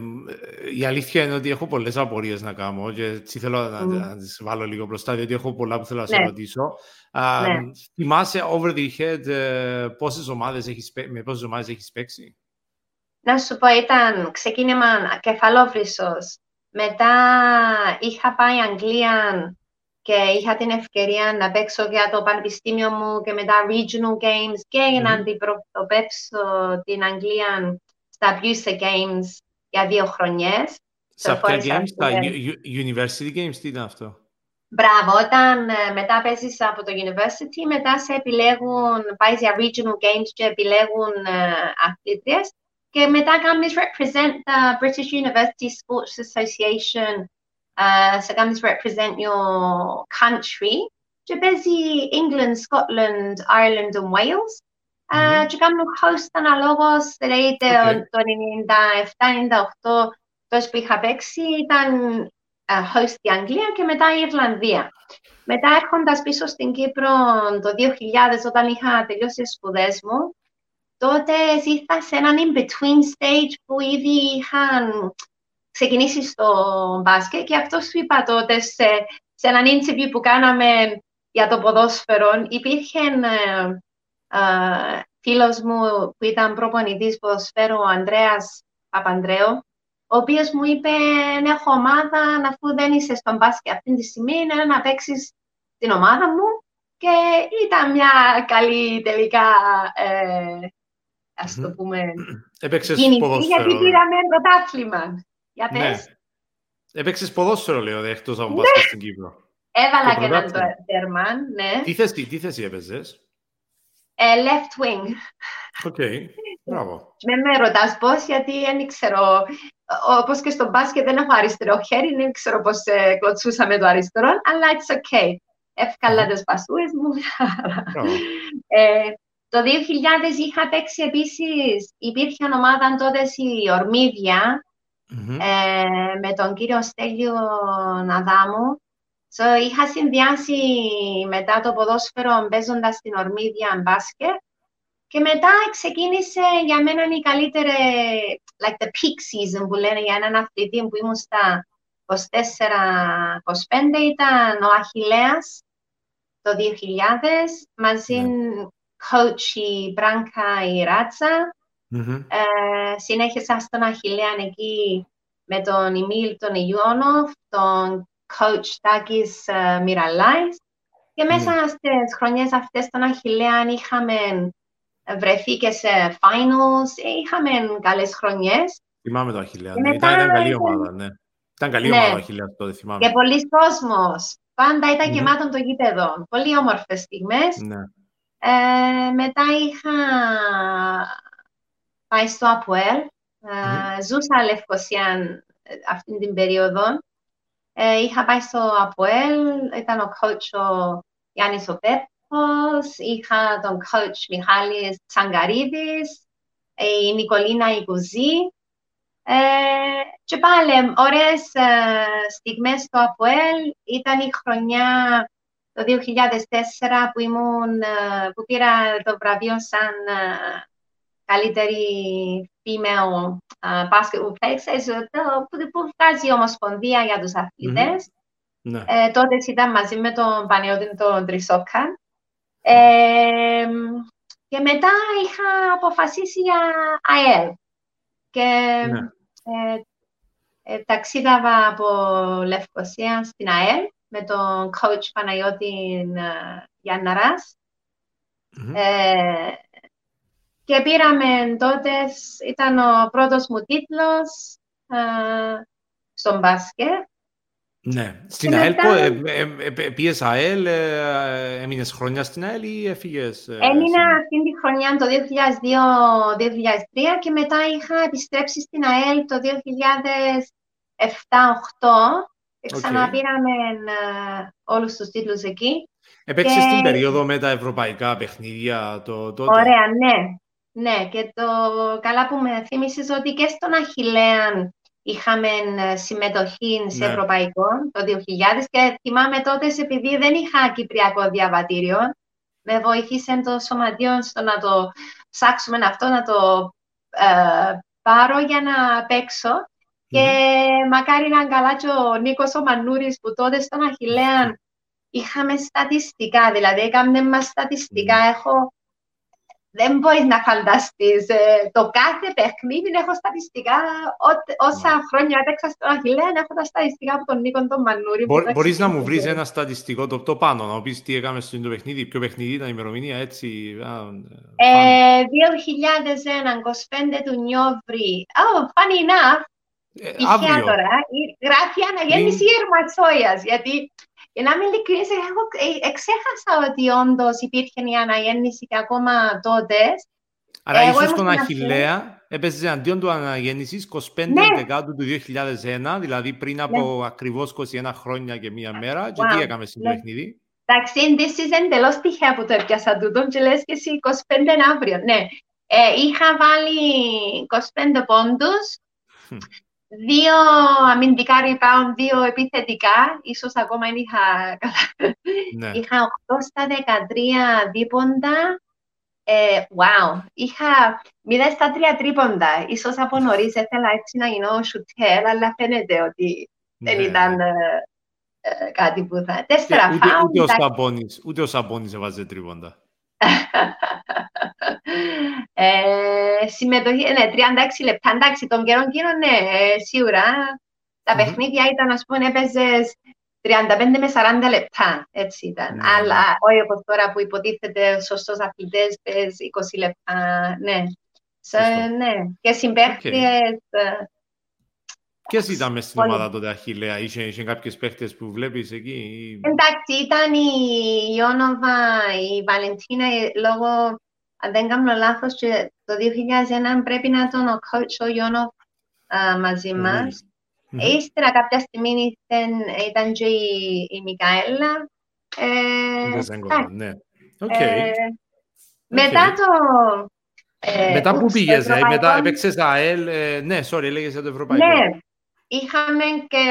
η αλήθεια είναι ότι έχω πολλές απορίες να κάνω και έτσι θέλω να, να τις βάλω λίγο μπροστά, διότι έχω πολλά που θέλω να σε ναι. ρωτήσω. Ναι. θυμάσαι over the head πόσες ομάδες έχεις, με πόσες ομάδες έχεις παίξει; Να σου πω, ήταν ξεκίνημα κεφαλόφρυσος, μετά είχα πάει Αγγλία και είχα την ευκαιρία να παίξω για το πανεπιστήμιο μου και μετά regional games και mm. να αντιπροσωπεύσω την Αγγλία στα Buse Games για δύο χρονιές. Σε ποια games, τα university games, τι ήταν αυτό; Μπράβο, όταν ε, μετά παίζεις από το university, μετά σε επιλέγουν, πάεις για regional games και επιλέγουν uh, αθλήτριες και μετά κάνεις represent the British University Sports Association, uh, σε κάνεις represent your country και παίζει England, Scotland, Ireland and Wales. Uh, mm-hmm. Και κάνουν host αναλόγως, δηλαδή το 97-98 τόσο που είχα παίξει ήταν uh, host η Αγγλία και μετά η Ιρλανδία. Μετά έρχοντας πίσω στην Κύπρο το 2000 όταν είχα τελειώσει τις σπουδές μου, τότε ήρθα σε έναν in-between stage που ήδη είχαν ξεκινήσεις στο μπάσκετ και αυτό σου είπα τότε σε, σε έναν interview που κάναμε για το ποδόσφαιρο. Υπήρχε ε, ε, φίλος μου που ήταν προπονητής ποδοσφαίρου, ο Ανδρέας Παπανδρέου, ο οποίος μου είπε, «Ναι, έχω ομάδα, αφού δεν είσαι στον μπάσκετ αυτή τη στιγμή, είναι να παίξεις την ομάδα μου. Και ήταν μια καλή τελικά ε, ας το πούμε, Έπαιξες ποδόσφαιρο. γιατί πήραμε πρωτάθλημα. Για ναι. πες. Ναι. Έπαιξες ποδόσφαιρο, λέω, εκτός από μπάσκετ στην Κύπρο. Έβαλα και έναν term, ναι. Τι θέση, τι θέση έπαιζες; Ε, left wing. Οκ, okay. μπράβο. Με με ρωτάς πώς, γιατί δεν ξέρω, όπως και στο μπάσκετ δεν έχω αριστερό χέρι, δεν ξέρω πώς ε, κλωτσούσαμε το αριστερό, αλλά it's okay. Εύκαλα τις πασούες μου. ε, το 2000 είχα παίξει επίσης, υπήρχε ομάδα τότε η ορμηδια ε, με τον κύριο Στέλιο Ναδάμου. So, είχα συνδυάσει μετά το ποδόσφαιρο παίζοντα στην Ορμίδια μπάσκετ και μετά ξεκίνησε για μένα η καλύτερη, like the peak season που λένε για έναν αθλητή που ήμουν στα 24-25 ήταν ο Αχιλέας το 2000 μαζί ναι. coach η Μπράνκα η ρατσα Ε, συνέχισα στον Αχιλέαν εκεί με τον Ιμίλ τον Ιόνοφ, τον coach Τάκης uh, Μιραλάης και μέσα mm. στις χρονιές αυτές των Αχιλέαν είχαμε βρεθεί και σε finals, είχαμε καλές χρονιές. Θυμάμαι το Αχιλέαν, ναι. ήταν, ήταν καλή ομάδα, ναι. Ήταν καλή ναι. ομάδα ο Αχιλέαν τότε, θυμάμαι. Και πολλοί κόσμος. Πάντα ήταν mm. γεμάτο το γήπεδο. Πολύ όμορφες στιγμές. Ναι. Ε, μετά είχα πάει στο ΑΠΟΕΛ. Ε, ζούσα Λευκοσία αυτή την περίοδο. Ε, είχα πάει στο ΑΠΟΕΛ, ήταν ο coach ο Γιάννης ο Πέπος, είχα τον coach Μιχάλης Τσαγκαρίδης, η Νικολίνα Ικουζή Ε, και πάλι, ωραίες ε, στιγμές στο ΑΠΟΕΛ. Ήταν η χρονιά το 2004 που, ήμουν, ε, που πήρα το βραβείο σαν ε, καλύτερη female uh, basketball player, που, που βγάζει η Ομοσπονδία για τους αθλητες Ναι. Ε, τότε ήταν μαζί με τον Πανιώτη τον Τρισόκα. Ε, και μετά είχα αποφασίσει για ΑΕΛ. Και Ναι. ε, ε, ταξίδαβα από Λευκοσία στην ΑΕΛ με τον coach Παναγιώτη ε, Γιάνναρας. Μμμ. Ε, και πήραμε τότες, ήταν ο πρώτος μου τίτλος ε, στον μπάσκετ. Ναι. Στην Και ΑΕΛ, μετά- πο- ε, ε, ε, πήγες ΑΕΛ, ε, έμεινες χρόνια στην ΑΕΛ ή έφυγες. ε, Έμεινα στην- αυτή τη χρονιά το 2002-2003 και μετά είχα επιστρέψει στην ΑΕΛ το 2007-2008 και Οκ. ξαναπήραμε ε, όλους τους τίτλους εκεί. Έπαιξες και- την περίοδο με τα ευρωπαϊκά παιχνίδια το, τότε; Ωραία, ναι. Ναι, και το καλά που με θύμισες ότι και στον Αχιλέαν είχαμε ε, συμμετοχή σε Ναι. ευρωπαϊκό το 2000 και θυμάμαι τότε επειδή δεν είχα κυπριακό διαβατήριο με βοήθησε το σωματείο στο να το ψάξουμε αυτό, να το ε, πάρω για να παίξω και μακάρι να είναι καλά και ο Νίκος ο Μανούρης που τότε στον Αχιλέαν είχαμε στατιστικά, δηλαδή έκαμε μας στατιστικά. Μμμ. Έχω... Δεν μπορείς να φανταστείς. ε, το κάθε παιχνίδι έχω στατιστικά. Ό, όσα Μάλιστα. χρόνια έπαιξα στον Αχιλέαν έχω τα στατιστικά από τον Νίκο τον Μανούρη. που Μπο- το μπορείς να μου εξηγήσει. βρεις ένα στατιστικό το, το πάνω, να μου πεις τι έκαμε στο παιχνίδι, ποιο παιχνίδι ήταν η ημερομηνία, έτσι. α, ε, Ε, 2001, 25 του Νιόβρη. Oh, funny enough, ε, τυχαία αύριο. τώρα, η- γράφει αναγέννηση Ερματσόιας, γιατί για να είμαι ειλικρινής, εγώ ε, εξέχασα ότι όντως υπήρχε η αναγέννηση και ακόμα τότε. Άρα Εγώ ίσως ήμουν στον στην Αχιλέα έπαιζες αντίον του αναγέννησης 25 Ναι. Δεκάτου του 2001, δηλαδή πριν από ακριβώς 21 χρόνια και μία μέρα. Και Wow. τι έκαμε στην Ναι. παιχνίδι; Εντάξει, this is εντελώς τυχαία που το έπιασα τούτο και λες και εσύ 25 αύριο. Ναι, ε, είχα βάλει 25 πόντους, Χμ. Δύο αμυντικά rebound, δύο επιθετικά, ίσως ακόμα δεν είχα καλά. Ναι. Είχα 8 στα 13 δίποντα. Ε, wow, είχα 0 στα 3 τρίποντα. Ίσως από νωρίς ήθελα έτσι να γίνω σουτέρ, αλλά φαίνεται ότι δεν ναι. ήταν ε, ε, κάτι που θα... Και Τέσσερα ούτε, φάουλ, ούτε, ο εντάξει. Σαμπόνις, ούτε ο Σαμπόνις έβαζε τρίποντα. Ε, συμμετοχή, ναι, 36 λεπτά. Εντάξει, τον καιρό εκείνο, ναι, ε, σίγουρα. Τα Μμμ. παιχνίδια ήταν, ας πούμε, έπαιζες 35 με 40 λεπτά, έτσι ήταν. Ναι, Αλλά όχι όπως τώρα που υποτίθεται σωστός αθλητές, πες 20 λεπτά, ναι. Σε, Σωστό. ναι. Και συμπαίχτες, ε, Ποιες ήταν μες στην Όλοι. ομάδα τότε Αχιλέα, είχε, είχε κάποιες παίχτες που βλέπεις εκεί. ή- Εντάξει, ήταν η Ιόνοβα, η Βαλεντίνα, η- λόγω, αν δεν κάνω λάθος, και το 2001 πρέπει να ήταν ο coach ο Ιόνοβ α, μαζί Μμμ. μας. Μμμ. Ύστερα κάποια στιγμή ήταν, ήταν και η, η Μικαέλα. Ε, Δεν σε έγκολα, ναι. Οκ. ε, μετά το... ε, Μετά που oops, το πήγες, δηλαδή, μετά ευρωπαϊκό- έπαιξες ΑΕΛ, ε, ναι, sorry, έλεγες για το ευρωπαϊκό. Ναι, είχαμε και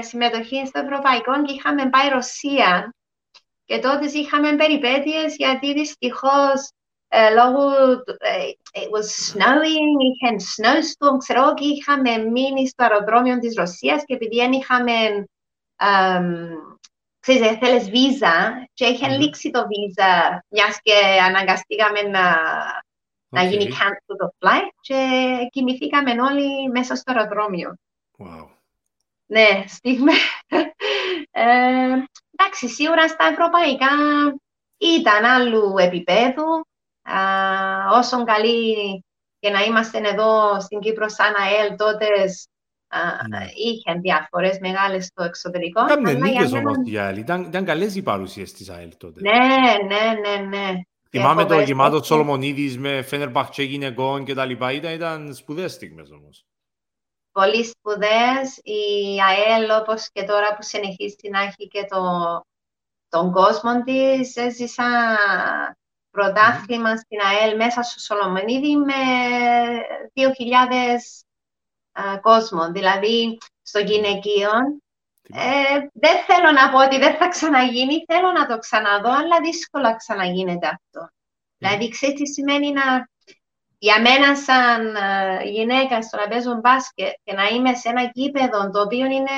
συμμετοχή στο Ευρωπαϊκό και είχαμε πάει Ρωσία. Και τότε είχαμε περιπέτειες γιατί δυστυχώς ε, λόγω του- ε, it was snowing, είχε snowstorm, ξέρω εγώ, και είχαμε μείνει στο αεροδρόμιο της Ρωσίας και επειδή δεν είχαμε εμ, ξέρεις, ε, θέλεις βίζα και είχε Μμμ. λήξει το βίζα μιας και αναγκαστήκαμε να, να Οκ. γίνει cancel το flight και κοιμηθήκαμε όλοι μέσα στο αεροδρόμιο. Wow. Ναι, στιγμή. Ε, εντάξει, σίγουρα στα ευρωπαϊκά ήταν άλλου επίπεδου. Α, όσον καλή και να είμαστε εδώ στην Κύπρο σαν ΑΕΛ τότες α, Ναι. είχε διαφορές μεγάλες στο εξωτερικό. Κάμνε αλλά για νίκες μένα- όμως για ΑΕΛ. Ήταν, ήταν καλές οι παρουσίες της ΑΕΛ τότε. Ναι, ναι, ναι, ναι. Θυμάμαι Και το φοβερές γεμάτος παίκτες. Σολομονίδης με Φένερμπαχτσε γυναικών και τα λοιπά. Ήταν, ήταν σπουδαίες στιγμές όμως. Πολύ σπουδαίες. Η ΑΕΛ, όπως και τώρα που συνεχίζει να έχει και το, τον κόσμο της, έζησα πρωτάθλημα στην ΑΕΛ μέσα στο Σολομονίδη με 2.000 κόσμο. Δηλαδή, στο γυναικείο, ε, δεν θέλω να πω ότι δεν θα ξαναγίνει, θέλω να το ξαναδώ, αλλά δύσκολα ξαναγίνεται αυτό. Δηλαδή, ξέρεις τι σημαίνει να... Για μένα σαν uh, γυναίκα στο να παίζω μπάσκετ και να είμαι σε ένα γήπεδο το οποίο είναι...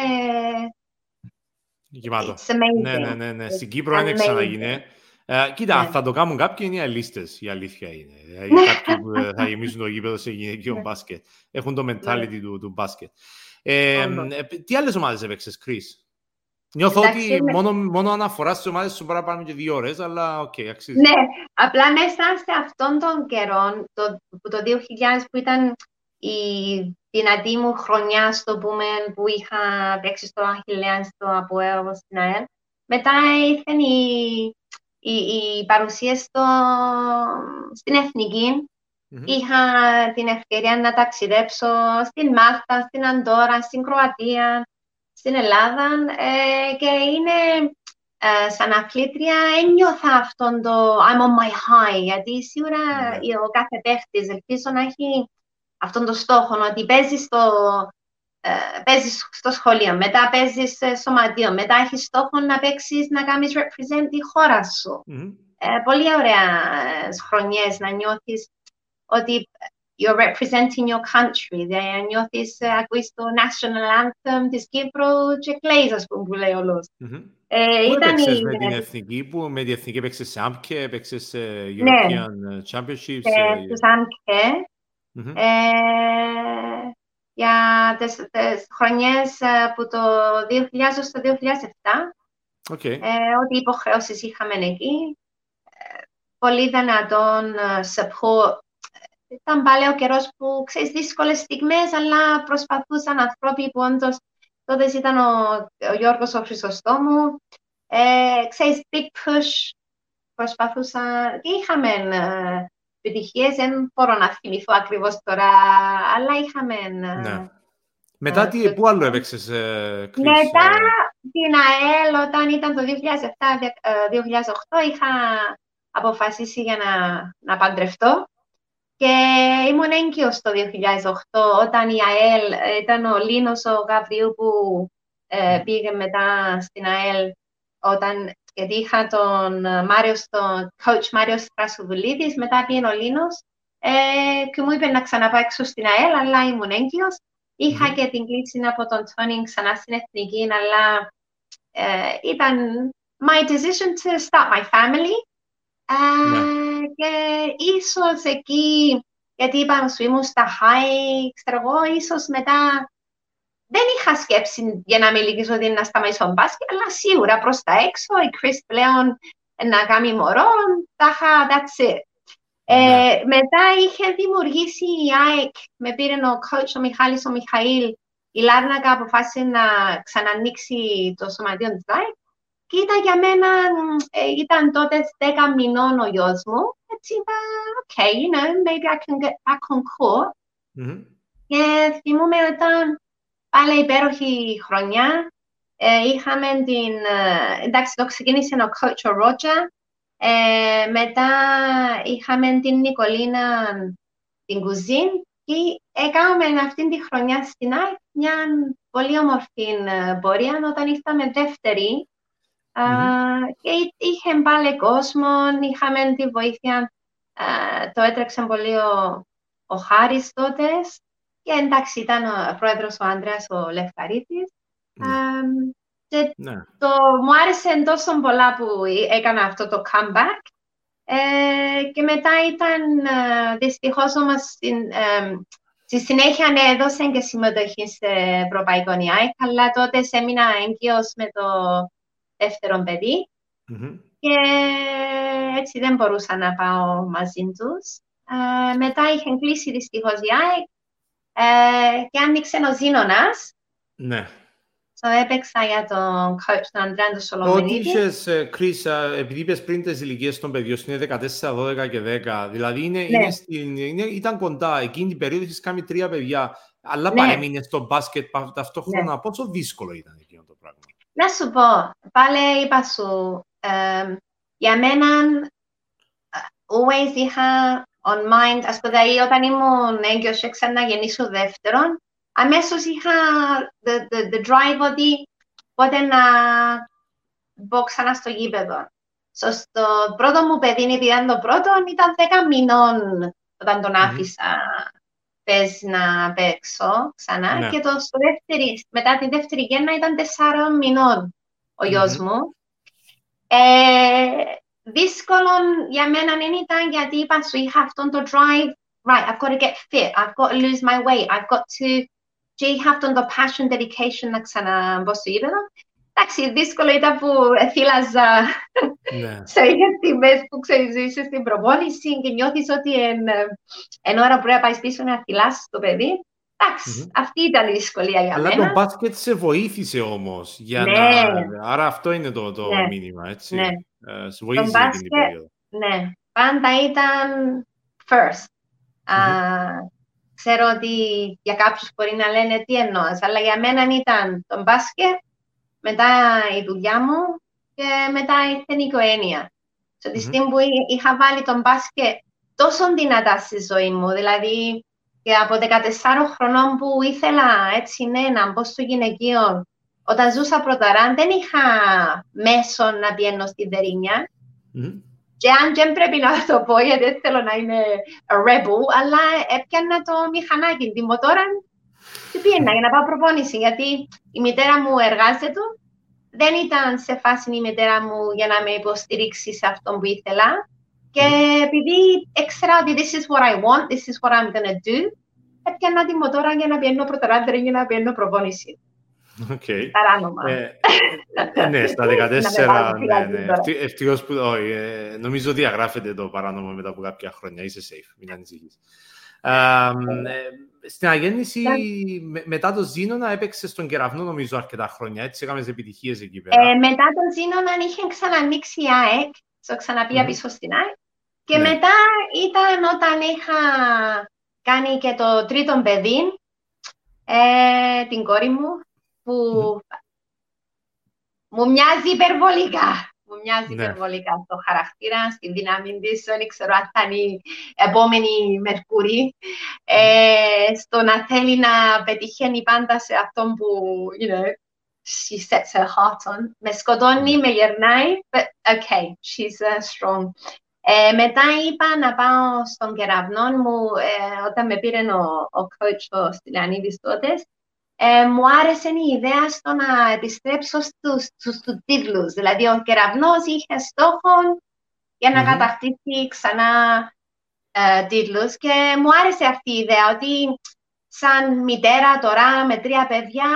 Γεμάτο. Ναι, ναι, ναι, ναι. Στην Κύπρο δεν ξαναγίνει. Ε, κοίτα, ναι. θα το κάνουν κάποιοι, είναι αλίστες, η αλήθεια είναι. Δηλαδή, κάποιοι που ε, θα γεμίσουν το γήπεδο σε γυναικείο ναι. μπάσκετ. Έχουν το mentality ναι. του, του μπάσκετ. Ε, ε, τι άλλες ομάδες έπαιξες, Κρι. Νιώθω ότι είναι... μόνο, μόνο αναφορά στις ομάδες σου μπορεί να πάμε και δύο ώρες, αλλά OK, okay, αξίζει. Ναι, απλά μέσα σε αυτόν τον καιρό, το, το 2000 που ήταν η δυνατή μου χρονιά, στο πούμε, που είχα παίξει στο Αχιλέαν, στο Αποέλ, στην ΑΕΛ, μετά ήρθε η, η, η παρουσία στο, στην Εθνική. Mm-hmm. Είχα την ευκαιρία να ταξιδέψω στην Μάλτα, στην Αντόρα, στην Κροατία, στην Ελλάδα ε, και είναι ε, σαν αθλήτρια ένιωθα αυτόν το I'm on my high, γιατί σίγουρα mm-hmm. ο κάθε παίχτης ελπίζω να έχει αυτόν τον στόχο, ότι παίζεις στο, ε, παίζεις στο σχολείο, μετά παίζεις στο σωματείο, μετά έχεις στόχο να παίξεις, να κάνεις represent τη χώρα σου. Mm-hmm. Ε, πολύ ωραία ε, χρονιές να νιώθεις ότι you're representing your country. Δηλαδή, νιώθεις, ε, ακούεις το national anthem της Κύπρου και κλαίεις, ας πούμε, που λέει όλος. Mm-hmm. Ε, Πού έπαιξες η... με την εθνική, που με την εθνική έπαιξες σε ΑΜΚΕ, έπαιξες σε European ναι. Championships. Ε, στους ΑΜΚΕ. Mm-hmm. Ε, για τις, τις χρονιές που το 2000 στο 2007, okay. ε, ό,τι υποχρεώσεις είχαμε εκεί, πολύ δυνατόν support ήταν πάλι ο καιρός που ξέρεις δύσκολες στιγμές, αλλά προσπαθούσαν άνθρωποι που όντως τότες ήταν ο, ο Γιώργος ο Χρυσοστόμου. Ε, ξέρεις, big push προσπαθούσαν και είχαμε ε, επιτυχίες. Δεν μπορώ να θυμηθώ ακριβώς τώρα, αλλά είχαμε. Ε, ναι. Μετά τι, πού άλλο έπαιξες, ε, Μετά την ΑΕΛ, όταν ήταν το 2007-2008, είχα αποφασίσει για να, να παντρευτώ. Και ήμουν έγκυος το 2008, όταν η ΑΕΛ ήταν ο Λίνος ο Γαβριού που ε, πήγε μετά στην ΑΕΛ, όταν γιατί είχα τον Μάριος, τον coach Μάριος Στρασοβουλίδης, μετά πήγε ο Λίνος ε, και μου είπε να ξαναπάξω στην ΑΕΛ, αλλά ήμουν έγκυος. Είχα και την κλίση από τον Τόνι ξανά στην Εθνική, αλλά ε, ήταν my decision to start my family. Ναι. Και ίσως εκεί, γιατί είπαμε σου ήμουν στα high, ξέρω εγώ, ίσως μετά δεν είχα σκέψη για να μιλήσω ότι να σταματήσω μπάσκετ, αλλά σίγουρα προς τα έξω, η Chris πλέον να κάνει μωρό, τα είχα, that's it. Ε, ναι. μετά είχε δημιουργήσει η ΑΕΚ, με πήρε ο coach ο Μιχάλης ο Μιχαήλ, η Λάρνακα αποφάσισε να ξανανοίξει το σωματείο της ΑΕΚ και ήταν για μένα, ε, ήταν τότε 10 μηνών ο γιος μου. Έτσι είπα, okay, you know, maybe I can get back on court. Mm-hmm. Και θυμούμαι ήταν πάλι υπέροχη χρονιά. Ε, είχαμε την, ε, εντάξει, το ξεκίνησε ο coach ο Ρότζα. Ε, μετά είχαμε την Νικολίνα την κουζίν και έκαναμε αυτή τη χρονιά στην ΑΕΚ μια πολύ όμορφη ε, πορεία όταν ήρθαμε δεύτερη Mm-hmm. και είχε πάλι κόσμο, είχαμε τη βοήθεια, το έτρεξε πολύ ο, ο Χάρης τότες και εντάξει ήταν ο πρόεδρος ο Άντρας ο Λευκαρίτης. Mm. Και ναι. το, μου άρεσε τόσο πολλά που έκανα αυτό το comeback. Ε, και μετά ήταν ε, δυστυχώς όμως στην, ε, στη συνέχεια ναι, έδωσε και συμμετοχή σε Ευρωπαϊκό ΝΙΑΕΚ, αλλά τότες έμεινα έγκυος με το δεύτερο και έτσι δεν μπορούσα να πάω μαζί τους. Ε, μετά είχε κλείσει δυστυχώς η ΑΕΚ ε, και άνοιξε ο Ζήνωνας. Ναι. So, έπαιξα για τον coach τον Αντρέα Σολομενίδη. Ότι είχες, Κρίς, επειδή είπες πριν τις ηλικίες των παιδιών, είναι 14, 12 και 10, δηλαδή είναι, ναι. είναι στην, είναι, ήταν κοντά, εκείνη την περίοδο είχες κάνει τρία παιδιά, αλλά ναι. παρέμεινες στο μπάσκετ ταυτόχρονα, ναι. πόσο δύσκολο ήταν εκείνο το πράγμα. Να σου πω, πάλι είπα σου, ε, για μένα always είχα on mind, ας πούμε, δηλαδή, όταν ήμουν έγκυος και ξαναγεννήσω δεύτερον, αμέσως είχα the, the, the drive ότι πότε να μπω ξανά στο γήπεδο. So, στο πρώτο μου παιδί, επειδή ήταν το πρώτο, ήταν 10 μηνών όταν τον άφησα πες να παίξω ξανά ναι. και το στο δεύτερη, μετά τη δεύτερη γέννα ήταν 4 μηνών ο γιος μου. Ε, δύσκολο για μένα δεν ήταν γιατί είπα σου είχα αυτόν το drive right, I've got to get fit, I've got to lose my weight, I've got to και είχα αυτόν το passion, dedication να ξαναμπω στο γήπεδο. Εντάξει, δύσκολο ήταν που θύλαζα ναι. σε στιγμές που ξέρεις, είσαι στην προπόνηση και νιώθεις ότι εν, εν ώρα που πρέπει να πάει πίσω να θυλάσεις το παιδί. Εντάξει, mm-hmm. αυτή ήταν η δυσκολία για Αλλά μένα. Αλλά το μπάσκετ σε βοήθησε όμως. Για ναι. να... Άρα αυτό είναι το, το ναι. μήνυμα, έτσι. Ναι. Ε, σε βοήθησε μπάσκετ, την περίοδο. Ναι, πάντα ήταν first. Mm-hmm. ξέρω ότι για κάποιους μπορεί να λένε τι εννοάς, αλλά για μένα ήταν το μπάσκετ, μετά η δουλειά μου και μετά ήρθε η οικογένεια. Στο mm-hmm. τη στιγμή που είχα βάλει τον μπάσκετ τόσο δυνατά στη ζωή μου, δηλαδή και από 14 χρονών που ήθελα έτσι ναι, να μπω στο γυναικείο, όταν ζούσα πρωταράν δεν είχα μέσο να πιένω στην Τερίνια. Mm-hmm. Και αν δεν πρέπει να το πω, γιατί δεν θέλω να είμαι rebel, αλλά έπιανα το μηχανάκι, τη μοτόρα και πήγαινα για να πάω προπόνηση. Γιατί η μητέρα μου εργάζεται, δεν ήταν σε φάση η μητέρα μου για να με υποστηρίξει σε αυτό που ήθελα. Και επειδή ήξερα ότι this is what I want, this is what I'm gonna do, έπιανα τη μοτόρα για να πιένω πρωτοράντερη για να πιένω προπόνηση. Okay. Παράνομα. Ε, ε, ναι, στα 14. ναι, ναι. Ευτυχώς που. Όχι, ε, νομίζω διαγράφεται το παράνομο μετά από κάποια χρόνια. Είσαι safe, μην ανησυχείς. Ε, στην αγέννηση, με, μετά το Ζήνονα έπαιξε στον κεραυνό νομίζω αρκετά χρόνια. Έτσι έκαμε επιτυχίες εκεί πέρα. Ε, μετά το Ζήνονα είχε ξανανοίξει η ΑΕΚ. Στο ξαναπήγα mm. πίσω στην ΑΕΚ. Και ναι. μετά ήταν όταν είχα κάνει και το τρίτο παιδί, ε, την κόρη μου, που μου μοιάζει υπερβολικά. Μου μοιάζει ναι. υπερβολικά στο χαρακτήρα, στην δύναμη της. Δεν ξέρω αν θα είναι η επόμενη Μερκούρη. Ε, στο να θέλει να πετυχαίνει πάντα σε αυτό που you know, she sets her heart on. Με σκοτώνει, με γερνάει, but okay, she's uh, strong. Ε, μετά είπα να πάω στον κεραυνό μου, ε, όταν με πήρε ο, ο coach ο Στυλιανίδης τότε, ε, μου άρεσε η ιδέα στο να επιστρέψω στους, στους, στους τίτλους. Δηλαδή, ο κεραυνός είχε στόχο για να mm-hmm. κατακτήσει ξανά ε, τίτλους και μου άρεσε αυτή η ιδέα ότι σαν μητέρα τώρα με τρία παιδιά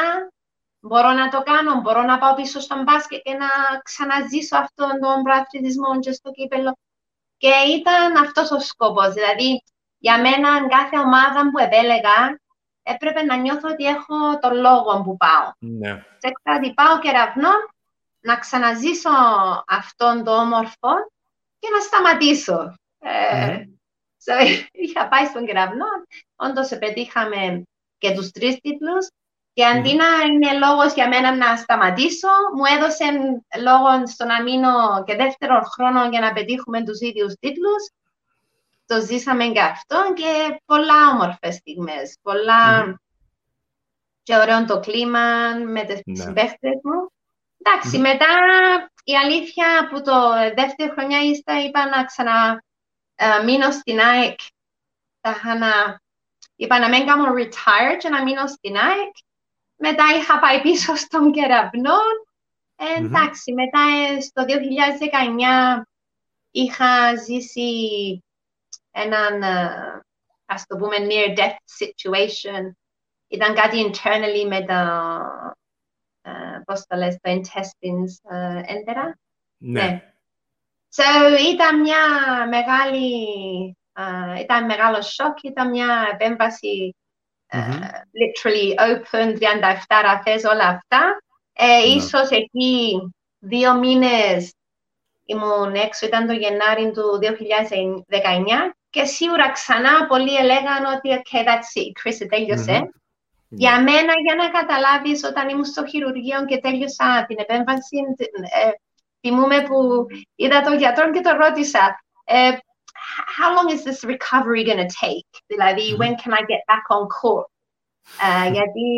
μπορώ να το κάνω, μπορώ να πάω πίσω στον μπάσκετ και να ξαναζήσω αυτόν τον προαθλητισμό και στο κύπελο. Και ήταν αυτός ο σκοπός, δηλαδή για μένα κάθε ομάδα που επέλεγα έπρεπε να νιώθω ότι έχω τον λόγο που πάω. Ναι. Σε κάτι πάω κεραυνό, να ξαναζήσω αυτόν το όμορφο και να σταματήσω. Ε, είχα πάει στον κεραυνό, όντως πετύχαμε και τους τρεις τίτλους και αντί να είναι λόγος για μένα να σταματήσω, μου έδωσε λόγο στο να μείνω και δεύτερο χρόνο για να πετύχουμε τους ίδιους τίτλους το ζήσαμε και αυτό και πολλά όμορφες στιγμές. Πολλά mm. και ωραίο το κλίμα με τις ναι. συμπαίχτες μου. Εντάξει, mm. μετά η αλήθεια που το δεύτερη χρονιά ύστα είπα να ξαναμείνω ε, μείνω στην ΑΕΚ. να, είπα να μην κάνω retire και να μείνω στην ΑΕΚ. Μετά είχα πάει πίσω στον κεραυνό. Ε, εντάξει, μετά ε, στο 2019 είχα ζήσει έναν, ας το πούμε, near-death situation. Ήταν κάτι internally με τα, uh, πώς το λες, το intestines uh, έντερα. Ναι. ναι. So, ήταν μια μεγάλη, uh, ήταν μεγάλο σοκ, ήταν μια επέμβαση mm-hmm. literally open, 37 ραφές, όλα αυτά. Ε, yeah. Ίσως εκεί δύο μήνες ήμουν έξω, ήταν το Γενάρη του 2019 και σίγουρα ξανά πολλοί έλεγαν ότι okay, that's it, Chris, τέλειωσε. Mm-hmm. Για μένα, για να καταλάβεις, όταν ήμουν στο χειρουργείο και τέλειωσα την επέμβαση, ε, θυμούμαι που είδα τον γιατρό και τον ρώτησα ε, how long is this recovery going to take? Δηλαδή, mm-hmm. when can I get back on court? Ε, γιατί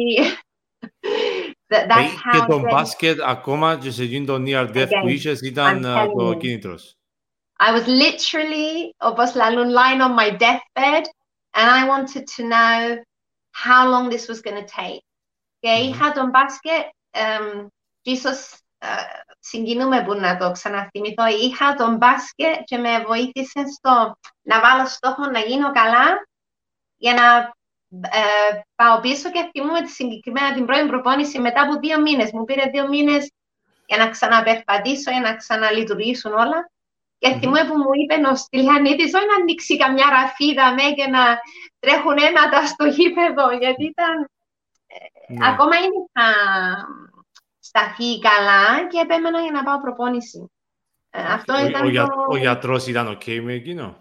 that's how και το μπάσκετ ακόμα και σε εκείνο το near death που είχες ήταν το κίνητρος. I was literally, όπως λαλούν, lying on my deathbed and I wanted to know how long this was going to take. Και mm-hmm. είχα τον μπάσκετ, um, και ίσως uh, συγκινούμε που να το ξαναθυμηθώ, είχα τον μπάσκετ και με βοήθησε στο να βάλω στόχο να γίνω καλά για να ε, πάω πίσω και θυμούμαι τη συγκεκριμένα την πρώτη προπόνηση μετά από δύο μήνες. Μου πήρε δύο μήνες για να ξαναπερπατήσω, για να ξαναλειτουργήσουν όλα. Και mm-hmm. θυμούμαι που μου είπε ο Στυλιανίτης, όχι να ανοίξει καμιά ραφίδα με και να τρέχουν αίματα στο γήπεδο, γιατί ήταν... Ναι. Ακόμα είναι θα σταθεί καλά και επέμενα για να πάω προπόνηση. Αυτό ο, ήταν ο, το... ο γιατρός ήταν ok με εκείνο;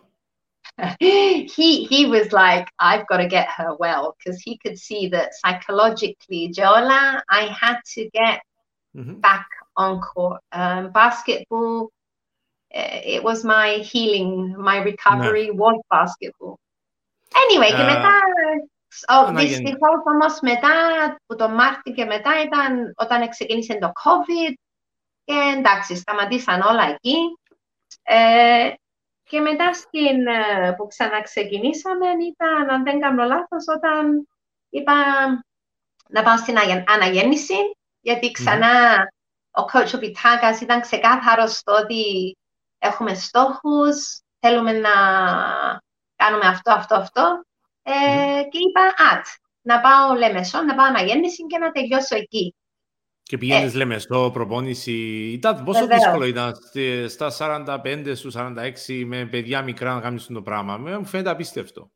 he he was like, I've got to get her well because he could see that psychologically, Jola, I had to get mm-hmm. back on court. Um, basketball, eh, it was my healing, my recovery no. was basketball. Anyway, uh, και μετά, oh, δυστυχώς όμως μετά, που το Μάρτιο και μετά ήταν όταν ξεκίνησε το COVID και εντάξει, σταματήσαν όλα εκεί. Ε, Και μετά στην, που ξαναξεκινήσαμε ήταν, αν δεν κάνω λάθος, όταν είπα να πάω στην αναγέννηση, γιατί ξανά mm-hmm. ο coach ο Πιτάκας ήταν ξεκάθαρος στο ότι έχουμε στόχους, θέλουμε να κάνουμε αυτό, αυτό, αυτό. Ε, mm-hmm. Και είπα, ατ, να πάω Λεμεσό, να πάω αναγέννηση και να τελειώσω εκεί. Και πήγαινες, ε, λέμε, στο προπόνηση. Ήταν, πόσο βεβαίως. δύσκολο ήταν στα 45, στους 46, με παιδιά μικρά να κάνεις το πράγμα. Μου φαίνεται απίστευτο.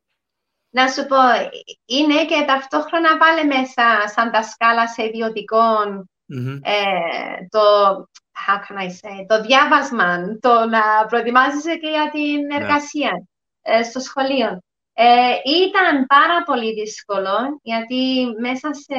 Να σου πω, είναι και ταυτόχρονα πάλι μέσα σαν τα σκάλα σε ιδιωτικό mm-hmm. ε, το, how can I say, το διάβασμα, το να προετοιμάζεσαι και για την ναι. εργασία ναι. ε, στο σχολείο. Ε, ήταν πάρα πολύ δύσκολο, γιατί μέσα σε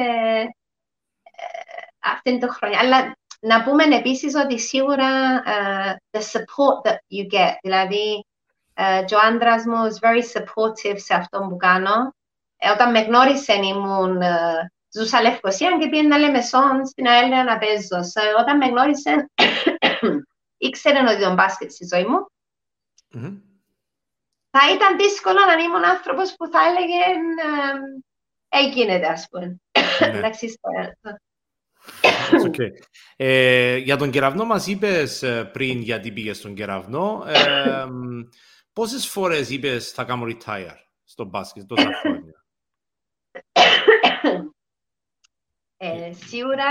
αυτή είναι το χρονιά. Αλλά να πούμε επίσης ότι σίγουρα uh, the support that you get, δηλαδή uh, ο άντρας μου is very supportive σε αυτό που κάνω. Ε, όταν με γνώρισε ήμουν uh, ζούσα Λευκοσία και πήγαινα λέμε σόν στην αέλια να παίζω. So, όταν με γνώρισε ήξερε ότι τον μπάσκετ στη ζωή μου. Mm-hmm. Θα ήταν δύσκολο να ήμουν άνθρωπος που θα έλεγε uh, έγινε, ας πούμε. Εντάξει, okay. ε, για τον κεραυνό μας είπες ε, πριν γιατί πήγες στον κεραυνό. Ε, πόσες φορές είπες θα κάνω retire στο μπάσκετ τόσα χρόνια; Ε, σίγουρα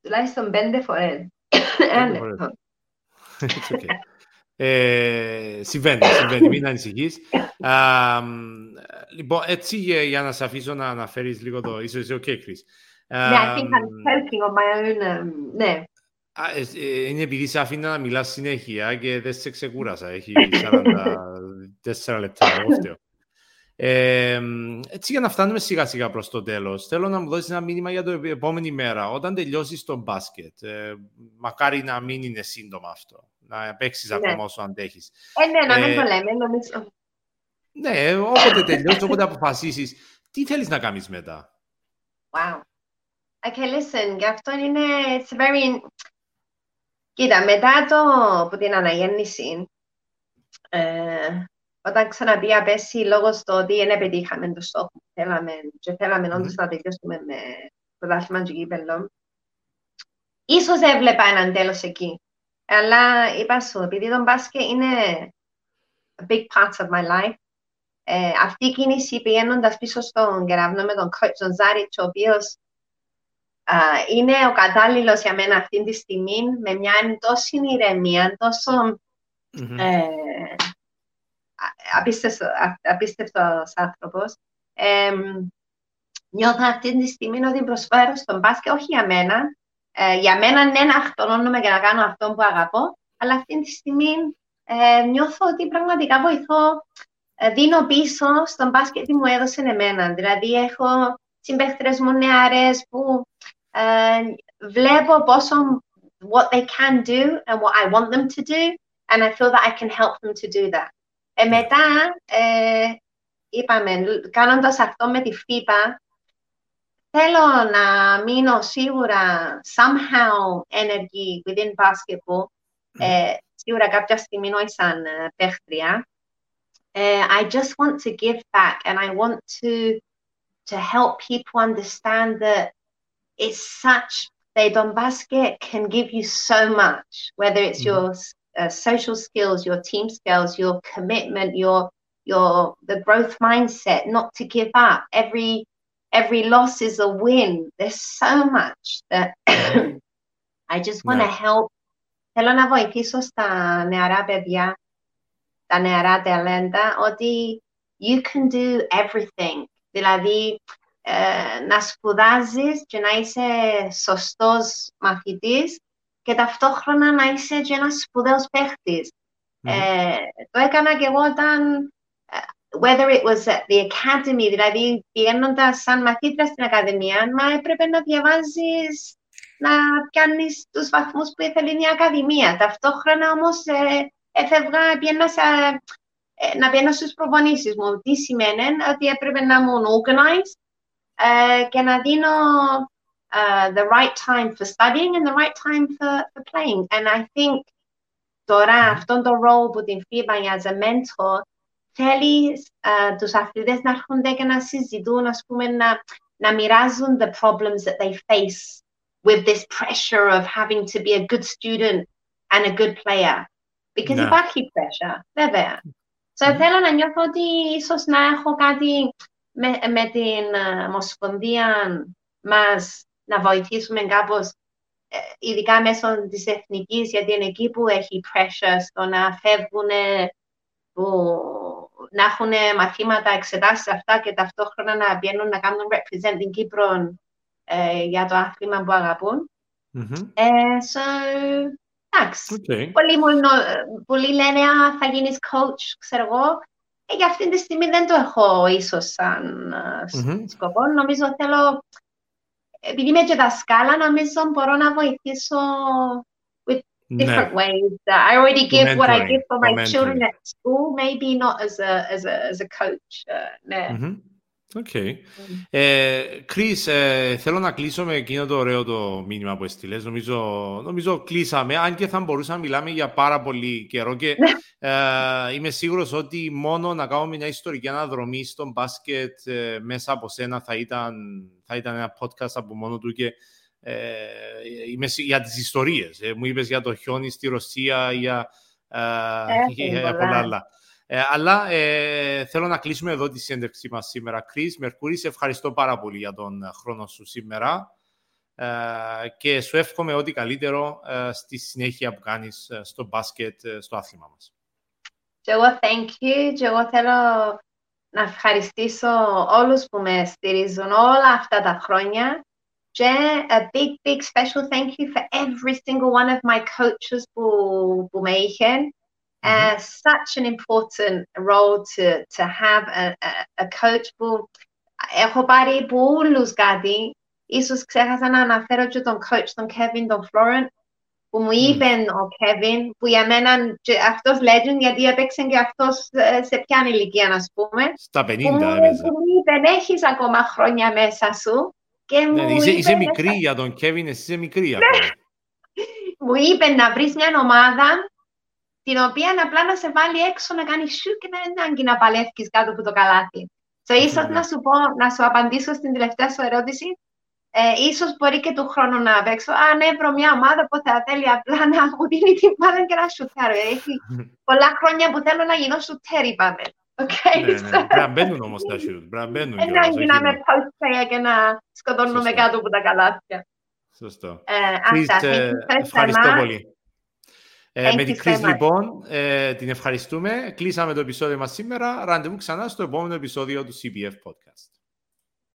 τουλάχιστον πέντε φορές. okay. Ε, συμβαίνει, συμβαίνει, μην ανησυχείς. λοιπόν, έτσι για να σε αφήσω να αναφέρεις λίγο το... Είσαι, είσαι okay, Chris. Ναι, I think I'm helping on my own. Um, ναι. Είναι επειδή σε αφήνω να μιλάς συνέχεια και δεν σε ξεκούρασα. Έχει 44 λεπτά, εγώ φταίω. Ε, έτσι για να φτάνουμε σιγά σιγά προς το τέλος, θέλω να μου δώσεις ένα μήνυμα για το επόμενη μέρα. Όταν τελειώσεις το μπάσκετ, ε, μακάρι να μην είναι σύντομα αυτό. Να παίξεις ναι. ακόμα όσο αντέχεις. Ε, ναι, να μην το λέμε, νομίζω. Ναι, όποτε τελειώσεις, όποτε αποφασίσεις, τι θέλεις να κάνεις μετά; Wow. Okay, listen, γι' αυτό είναι, it's very... Κοίτα, μετά το, από την αναγέννηση, ε, όταν ξαναπήγα πέσει λόγω στο ότι δεν πετύχαμε το στόχο που θέλαμε και θέλαμε mm. όντως να τελειώσουμε με πρωτάθλημα και κύπελλο, ίσως έβλεπα έναν τέλος εκεί. Αλλά είπα σου, επειδή το μπάσκετ είναι a big part of my life, ε, αυτή η κίνηση πηγαίνοντας πίσω στον κεραυνό με τον coach τον Ζάριτς, ο οποίος είναι ο κατάλληλος για μένα αυτή τη στιγμή με μια τόση ηρεμία, τόσο mm-hmm. ε, απίστευτος άνθρωπος. Ε, νιώθω αυτή τη στιγμή ότι προσφέρω στον μπάσκετ, όχι για μένα. Ε, για μένα ναι να αυτονώνουμε και να κάνω αυτό που αγαπώ, αλλά αυτή τη στιγμή ε, νιώθω ότι πραγματικά βοηθώ, ε, δίνω πίσω στον μπάσκετ που μου έδωσε εμένα. Δηλαδή έχω συμπαίχτρες μου νεαρές που βλέπω πόσο what they can do and what I want them to do and I feel that I can help them to do that. Ε, μετά, ε, είπαμε, κάνοντας αυτό με τη FIBA, θέλω να μείνω σίγουρα somehow energy within basketball. Ε, σίγουρα κάποια στιγμή σαν παίχτρια. Uh, I just want to give back and I want to to help people understand that it's such they Don Basket can give you so much, whether it's mm-hmm. your uh, social skills, your team skills, your commitment, your your the growth mindset, not to give up. Every every loss is a win. There's so much that I just want to yeah. help. Θέλω να βοηθήσω στα νεαρά παιδιά τα νεαρά ταλέντα ότι you can do everything. Δηλαδή, ε, να σπουδάζεις και να είσαι σωστός μαθητής και ταυτόχρονα να είσαι και ένας σπουδαίος παίχτης. Ε, το έκανα και εγώ όταν ε, whether it was at the academy, δηλαδή πηγαίνοντας σαν μαθήτρια στην Ακαδημία, μα έπρεπε να διαβάζεις, να κάνεις τους βαθμούς που ήθελε η Ακαδημία. Ταυτόχρονα όμως ε, έφευγα, πήγαινα σε, ε, να πιένω στις προπονήσεις μου. Τι σημαίνει ότι έπρεπε να ήμουν organized ε, και να δίνω uh, the right time for studying and the right time for, for playing. And I think τώρα αυτόν τον ρόλο που την FIBA as a mentor θέλει uh, τους αθλητές να έρχονται και να συζητούν, ας πούμε, να, να μοιράζουν the problems that they face with this pressure of having to be a good student and a good player. Because ναι. υπάρχει pressure, βέβαια. So, θέλω να νιώθω ότι ίσως να έχω κάτι με, με την uh, Ομοσπονδία μας να βοηθήσουμε κάπως, ε, ειδικά μέσω της εθνικής, γιατί είναι εκεί που έχει pressure στο να φεύγουν, που, να έχουν μαθήματα, εξετάσεις αυτά και ταυτόχρονα να βγαίνουν να κάνουν represent την Κύπρο ε, για το άθλημα που αγαπούν. Mm-hmm. Ε, so, Εντάξει. Okay. Πολλοί, μου, πολλοί λένε Α, θα γίνεις coach, ξέρω εγώ. Ε, για αυτή τη στιγμή δεν το έχω ίσως σαν mm-hmm. σκοπό. Νομίζω θέλω. Επειδή είμαι και δασκάλα, νομίζω μπορώ να βοηθήσω with different ναι. ways. I already give what I give for my children at school, maybe not as a, as a, as a coach. Uh, ναι. Mm-hmm. OK. Okay. Ε, ε, θέλω να κλείσω με εκείνο το ωραίο το μήνυμα που έστειλες. Νομίζω, νομίζω κλείσαμε, αν και θα μπορούσαμε να μιλάμε για πάρα πολύ καιρό και ναι. ε, είμαι σίγουρος ότι μόνο να κάνουμε μια ιστορική αναδρομή στο μπάσκετ ε, μέσα από σένα θα ήταν, θα ήταν ένα podcast από μόνο του και ε, είμαι, για τις ιστορίες. μου είπες για το χιόνι στη Ρωσία, για, για, για πολλά άλλα. Ε, αλλά ε, θέλω να κλείσουμε εδώ τη συνέντευξή μας σήμερα. Κρίς Μερκούρη, σε ευχαριστώ πάρα πολύ για τον χρόνο σου σήμερα ε, και σου εύχομαι ό,τι καλύτερο ε, στη συνέχεια που κάνεις ε, στο μπάσκετ, στο άθλημα μας. Και εγώ thank you και εγώ θέλω να ευχαριστήσω όλους που με στηρίζουν όλα αυτά τα χρόνια και a big, big special thank you for every single one of my coaches που, που με είχαν Mm-hmm. Uh, such an important role to, to have a, a, a coach που έχω πάρει πολλούς κάτι. Ίσως ξέχασα να αναφέρω και τον coach, τον Kevin, τον Florent, που μου είπε mm. ο Kevin, που για μένα αυτός legend, γιατί έπαιξε και αυτός σε ποια ηλικία, να πούμε. Στα 50 που μου, που μου είπε, έχεις ακόμα χρόνια μέσα σου. Και ναι, μου είσαι, είπε, είσαι μικρή για τον Kevin, εσύ είσαι μικρή. Ναι. μου είπε να βρεις μια ομάδα την οποία απλά να σε βάλει έξω να κάνεις σου και δεν είναι ανάγκη να παλεύει κάτω από το καλάθι. So, ίσως ναι. να σου πω, να σου απαντήσω στην τελευταία σου ερώτηση, ε, ίσως μπορεί και του χρόνου να παίξω. Αν ναι, βρω μια ομάδα που θα θέλει απλά να μου δίνει την μπάλα και να σουτάρω. Έχει πολλά χρόνια που θέλω να γίνω σουτέρ, είπαμε. Okay, ναι, ναι. Πρέπει να μπαίνουν όμως τα σουτ. Πρέπει να μπαίνουν Δεν να γίναμε post και να σκοτώνουμε κάτω από τα καλάθια. Σωστό. Ε, ευχαριστώ πολύ. Ε, με την Chris, λοιπόν, ε, την ευχαριστούμε. Κλείσαμε το επεισόδιο μας σήμερα. Ραντεβού ξανά στο επόμενο επεισόδιο του CBF Podcast.